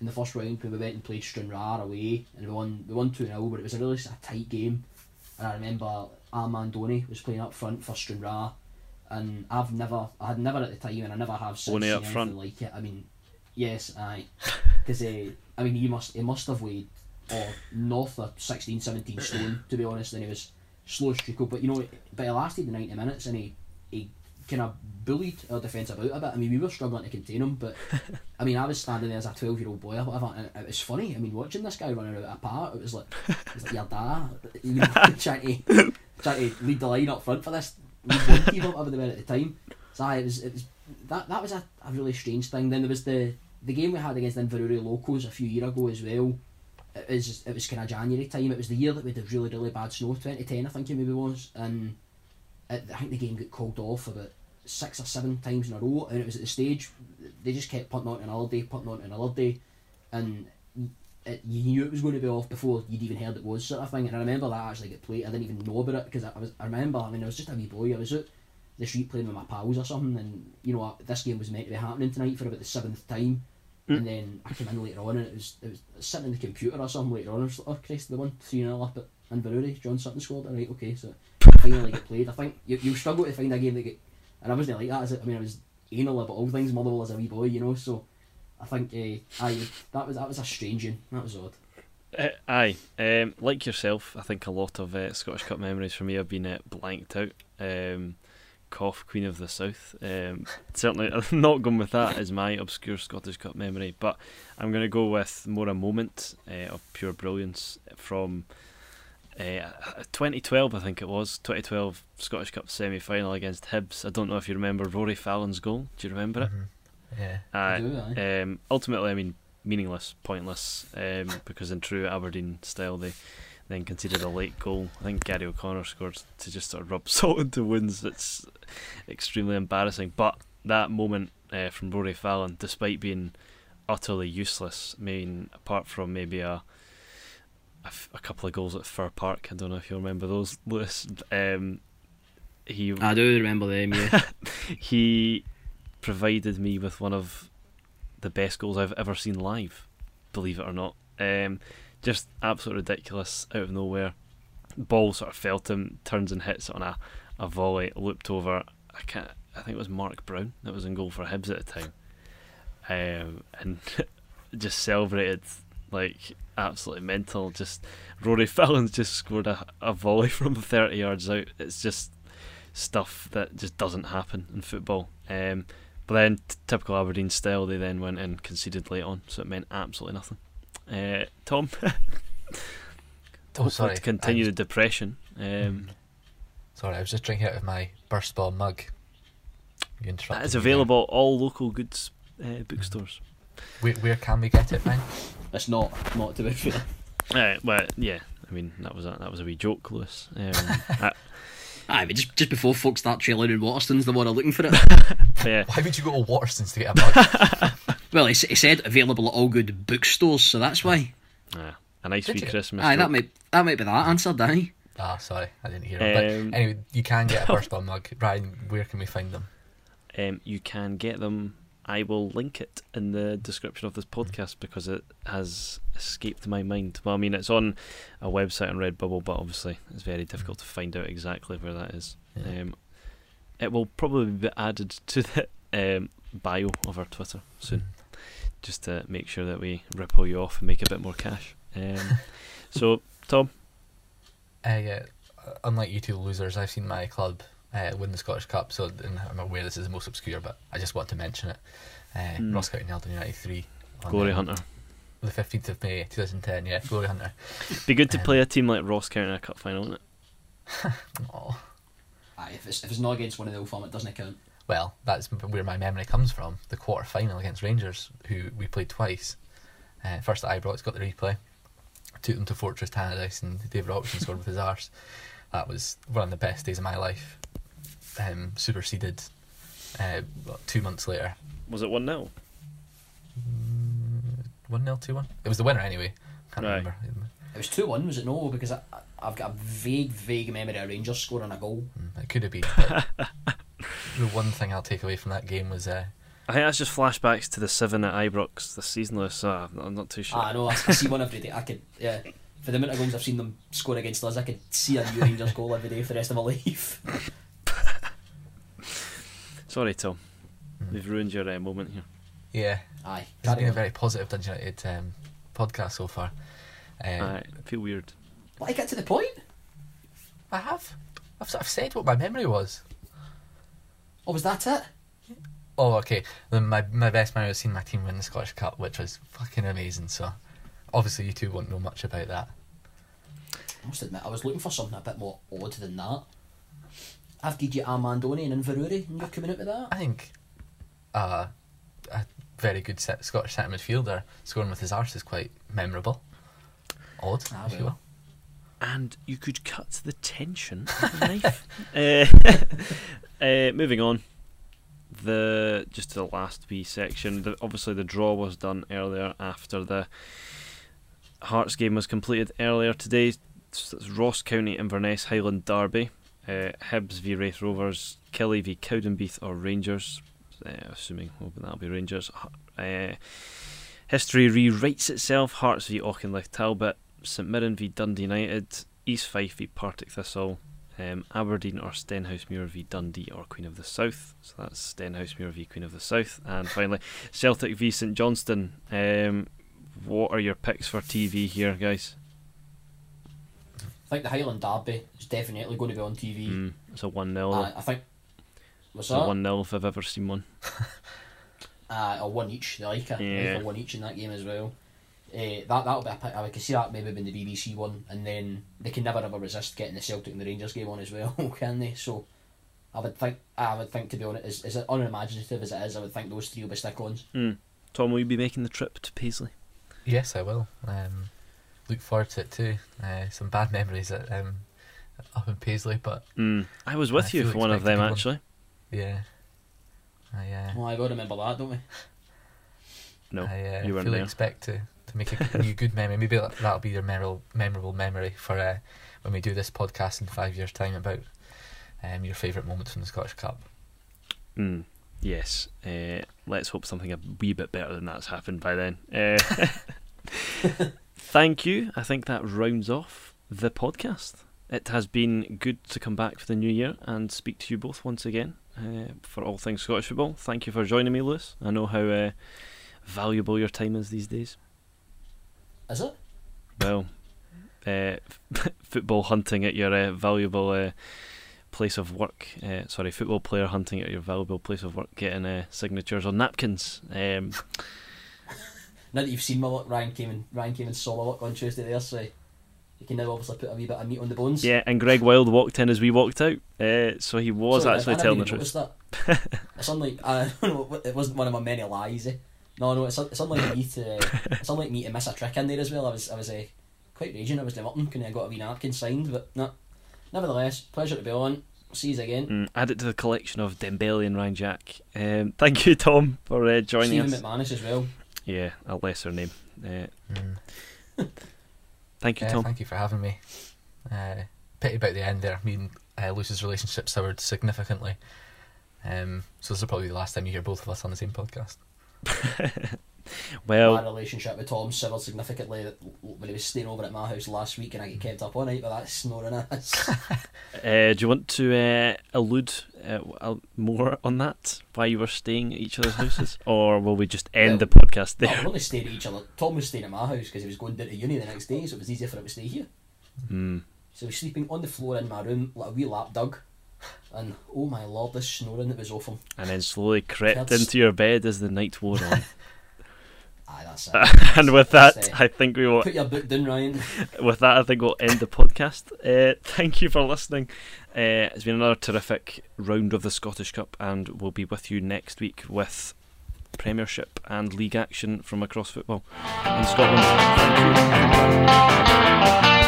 in the first round when we went and played Stranraer away and we won we won two 0 but it was a really of tight game. And I remember Armand Donny was playing up front for Stranraer, and I've never I had never at the time and I never have since seen up anything front. like it. I mean, yes, aye, because uh, I mean he must he must have weighed or north of 16, 17 stone to be honest, and he was slow as treacle. But you know, but he lasted the ninety minutes and he he kind of bullied our defence about a bit. I mean, we were struggling to contain him, but I mean, I was standing there as a twelve year old boy or whatever, and it was funny. I mean, watching this guy running out of a part, it was like, it was like your dad, you know, trying to trying to lead the line up front for this League One team whatever they were at the time. So aye, it was it was that that was a, a really strange thing. Then there was the the game we had against Inverurie Locos a few years ago as well. It was it was kind of January time. It was the year that we had really really bad snow. Twenty ten, I think it maybe was, and it, I think the game got called off about six or seven times in a row. And it was at the stage they just kept putting on another day, putting on another day, and it, you knew it was going to be off before you'd even heard it was sort of thing. And I remember that actually get played. I didn't even know about it because I, I was. I remember. I mean, I was just a wee boy. I was out the street playing with my pals or something, and you know this game was meant to be happening tonight for about the seventh time. And then I came in later on, and it was it was sitting in the computer or something later on. I was like, oh Christ, the one three 0 up at Inverurie, John Sutton scored. it, Right, okay, so finally get played. I think you you struggle to find a game that get, and I wasn't like that. As a, I mean, I was anal about all things, Motherwell as a wee boy, you know. So I think uh, aye, that was that was a strange one. That was odd. Uh, aye, um, like yourself, I think a lot of uh, Scottish Cup memories for me have been uh, blanked out. Um, cough, Queen of the South. Um, certainly, I'm not going with that as my obscure Scottish Cup memory, but I'm going to go with more a moment uh, of pure brilliance from uh, 2012, I think it was 2012 Scottish Cup semi final against Hibs. I don't know if you remember Rory Fallon's goal. Do you remember it? Mhm. Yeah. Aye. I do, aye. Um, ultimately, I mean, meaningless, pointless, um, because in true Aberdeen style, they then conceded a late goal. I think Gary O'Connor scored to just sort of rub salt into wounds. It's extremely embarrassing. But that moment uh, from Rory Fallon, despite being utterly useless, I mean, apart from maybe a a, f- a couple of goals at Fir Park, I don't know if you remember those, Lewis. Um, he I do remember them. Yeah. he provided me with one of the best goals I've ever seen live, believe it or not. Um, just absolutely ridiculous out of nowhere. Ball sort of felt him, turns and hits on a, a volley, looped over. I can't. I think it was Mark Brown that was in goal for Hibs at the time, um, and just celebrated like absolutely mental. Just Rory Fallon's just scored a, a volley from thirty yards out. It's just stuff that just doesn't happen in football. Um, but then, t- typical Aberdeen style, they then went and conceded late on, so it meant absolutely nothing. Uh, Tom, Oh, sorry. to continue I the depression. Um, Mhm. Sorry, I was just drinking out of my burst ball mug. You interrupted that is available at all local goods uh, bookstores. Where, where can we get it, man? it's not not to be fair. Uh, well, yeah, I mean that was a, that was a wee joke, Lewis. Um, I- Aye, but just just before folks start trailing in Waterstones, the one are looking for it. yeah, Why would you go to Waterstones to get a mug? well, he, s- he said available at all good bookstores, so that's why. ah, a nice Did wee you? Christmas. Aye, that might that might be that answered. Aye. ah, sorry, I didn't hear it. Um, But anyway, you can get a burst ball mug. Brian, where can we find them? um, you can get them. I will link it in the description of this podcast because it has escaped my mind. Well, I mean, it's on a website on Redbubble, but obviously it's very difficult to find out exactly where that is. Yeah. Um, it will probably be added to the um, bio of our Twitter soon, just to make sure that we ripple you off and make a bit more cash. Um, so, Tom, Uh, yeah, unlike you two losers, I've seen my club uh, win the Scottish Cup, so and I'm aware this is the most obscure, but I just want to mention it. Uh, Mm. Ross County Nelton United 3. Glory um, Hunter. The 15th of May 2010, yeah, Glory Hunter. Be good to um, play a team like Ross County in a cup final, wouldn't it? Aw. Aye, if it's if it's not against one of the old firm, it doesn't count. Well, that's where my memory comes from. The quarter final against Rangers, who we played twice. Uh, first at Ibrox, got the replay. Took them to Fortress Tannadice, and David Robertson scored with his arse. That was one of the best days of my life. Um, superseded uh, two months later. Was it 1 0? 1 0, 2 1? It was the winner anyway. Can't Right. remember. It was two one, was it no? Because I, I- I've got a vague, vague memory of Rangers scoring a goal. Mm, It could have been. the one thing I'll take away from that game was uh, I think that's just flashbacks to the 7 at Ibrox this season, Lewis, so I'm- I'm not too sure. Ah, I know. I, I see one every day. I could, yeah. For the amount of goals I've seen them score against us, I could see a new Rangers goal every day for the rest of my life. Sorry, Tom. Mm. We've ruined your uh, moment here. yeah, Aye, it's carry been a very positive Dundee United um, podcast so far. Um, I feel weird. Well, I get to the point. I have. I've, I've said what my memory was. Oh, was that it? Oh, okay. Then my my best memory was seeing my team win the Scottish Cup, which was fucking amazing. So, obviously, you two won't know much about that. I must admit, I was looking for something a bit more odd than that. I've given you Armandoni and Inverurie, and you're coming up with that. I think uh, a very good set, Scottish centre midfielder scoring with his arse is quite memorable. Odd, Ah, if you will. And you could cut the tension with a knife. uh, uh, moving on. The just to the last wee section. The, obviously, the draw was done earlier after the Hearts game was completed earlier today. It's Ross County Inverness Highland Derby. Uh, Hibs v Raith Rovers, Killie v Cowdenbeath or Rangers. Uh, assuming hoping that'll be Rangers. Uh, history rewrites itself. Hearts v Auchinleck Talbot. St Mirren v Dundee United, East Fife v Partick Thistle, um, Aberdeen or Stenhousemuir v Dundee or Queen of the South. So that's Stenhousemuir v Queen of the South. And finally, Celtic v St Johnstone. Um, what are your picks for TV here, guys? I think the Highland Derby is definitely going to be on TV. Mm, it's a 1 0. Uh, I think. What's It's a 1 0 if I've ever seen one. Uh, or one each. They like it. Yeah. Like a one each in that game as well. Uh, that that'll be a pick. I could see that maybe being the BBC one, and then they can never ever resist getting the Celtic and the Rangers game on as well, can they? So, I would think. I would think to be honest, as, as unimaginative as it is, I would think those three will be stick-ons. Mm. Tom, will you be making the trip to Paisley? Yes, I will. Um, look forward to it too. Uh, some bad memories at, um, up in Paisley, but Mm. I was with I you for one of them, good one. actually. yeah. I, uh, Well, I got to remember that, don't we? No, I uh, you weren't fully there. expect to, to make a new good memory. Maybe that- that'll be your memorable, memorable memory for uh, when we do this podcast in five years' time about um, your favourite moments from the Scottish Cup. Mm, yes. Uh, let's hope something a wee bit better than that's happened by then. Uh, thank you. I think that rounds off the podcast. It has been good to come back for the new year and speak to you both once again uh, for all things Scottish football. Thank you for joining me, Lewis. I know how uh, valuable your time is these days. Is it? Well, uh, football hunting at your uh, valuable uh, place of work. Uh, sorry, football player hunting at your valuable place of work, getting uh, signatures on napkins. Um, Now that you've seen my work, Ryan came and Ryan came and saw my work on Tuesday there, so you can now obviously put a wee bit of meat on the bones. yeah, and Greg Wild walked in as we walked out, uh, so he was Sorry, actually I telling the truth. it's unlike I don't know. It wasn't one of my many lies. Eh? No, no. It's it's unlike me to it's unlike me to miss a trick in there as well. I was I was uh, quite raging. I was demurting. Couldn't have got a wee napkin signed, but no. Nevertheless, pleasure to be on. See you again. Mm, add it to the collection of Dembele and Ryan Jack. Um, thank you, Tom, for uh, joining Stephen us. McManus as well. Yeah, a lesser name. Uh, Mm. thank you, Yeah, Tom. thank you for having me. Uh, pity about the end there. Me and uh, Luce's relationship soured significantly. Um, so this will probably be the last time you hear both of us on the same podcast. Well, my relationship with Tom suffered significantly when he was staying over at my house last week, and I get kept up all night with that snoring ass. uh, do you want to uh, allude uh, more on that? Why you were staying at each other's houses, or will we just end Well, the podcast no, there? we're only staying at each other. Tom was staying at my house because he was going down to uni the next day, so it was easier for him to stay here. Hmm. So he was sleeping on the floor in my room like a wee lapdog. And oh my lord, the snoring that was awful. And then slowly crept That's- into your bed as the night wore on. Aye, that's it. and with that. I think we will. Put your book down, Ryan. With that, I think we'll end the podcast. Uh, thank you for listening. Uh, it's been another terrific round of the Scottish Cup, and we'll be with you next week with Premiership and League action from across football in Scotland. Thank you.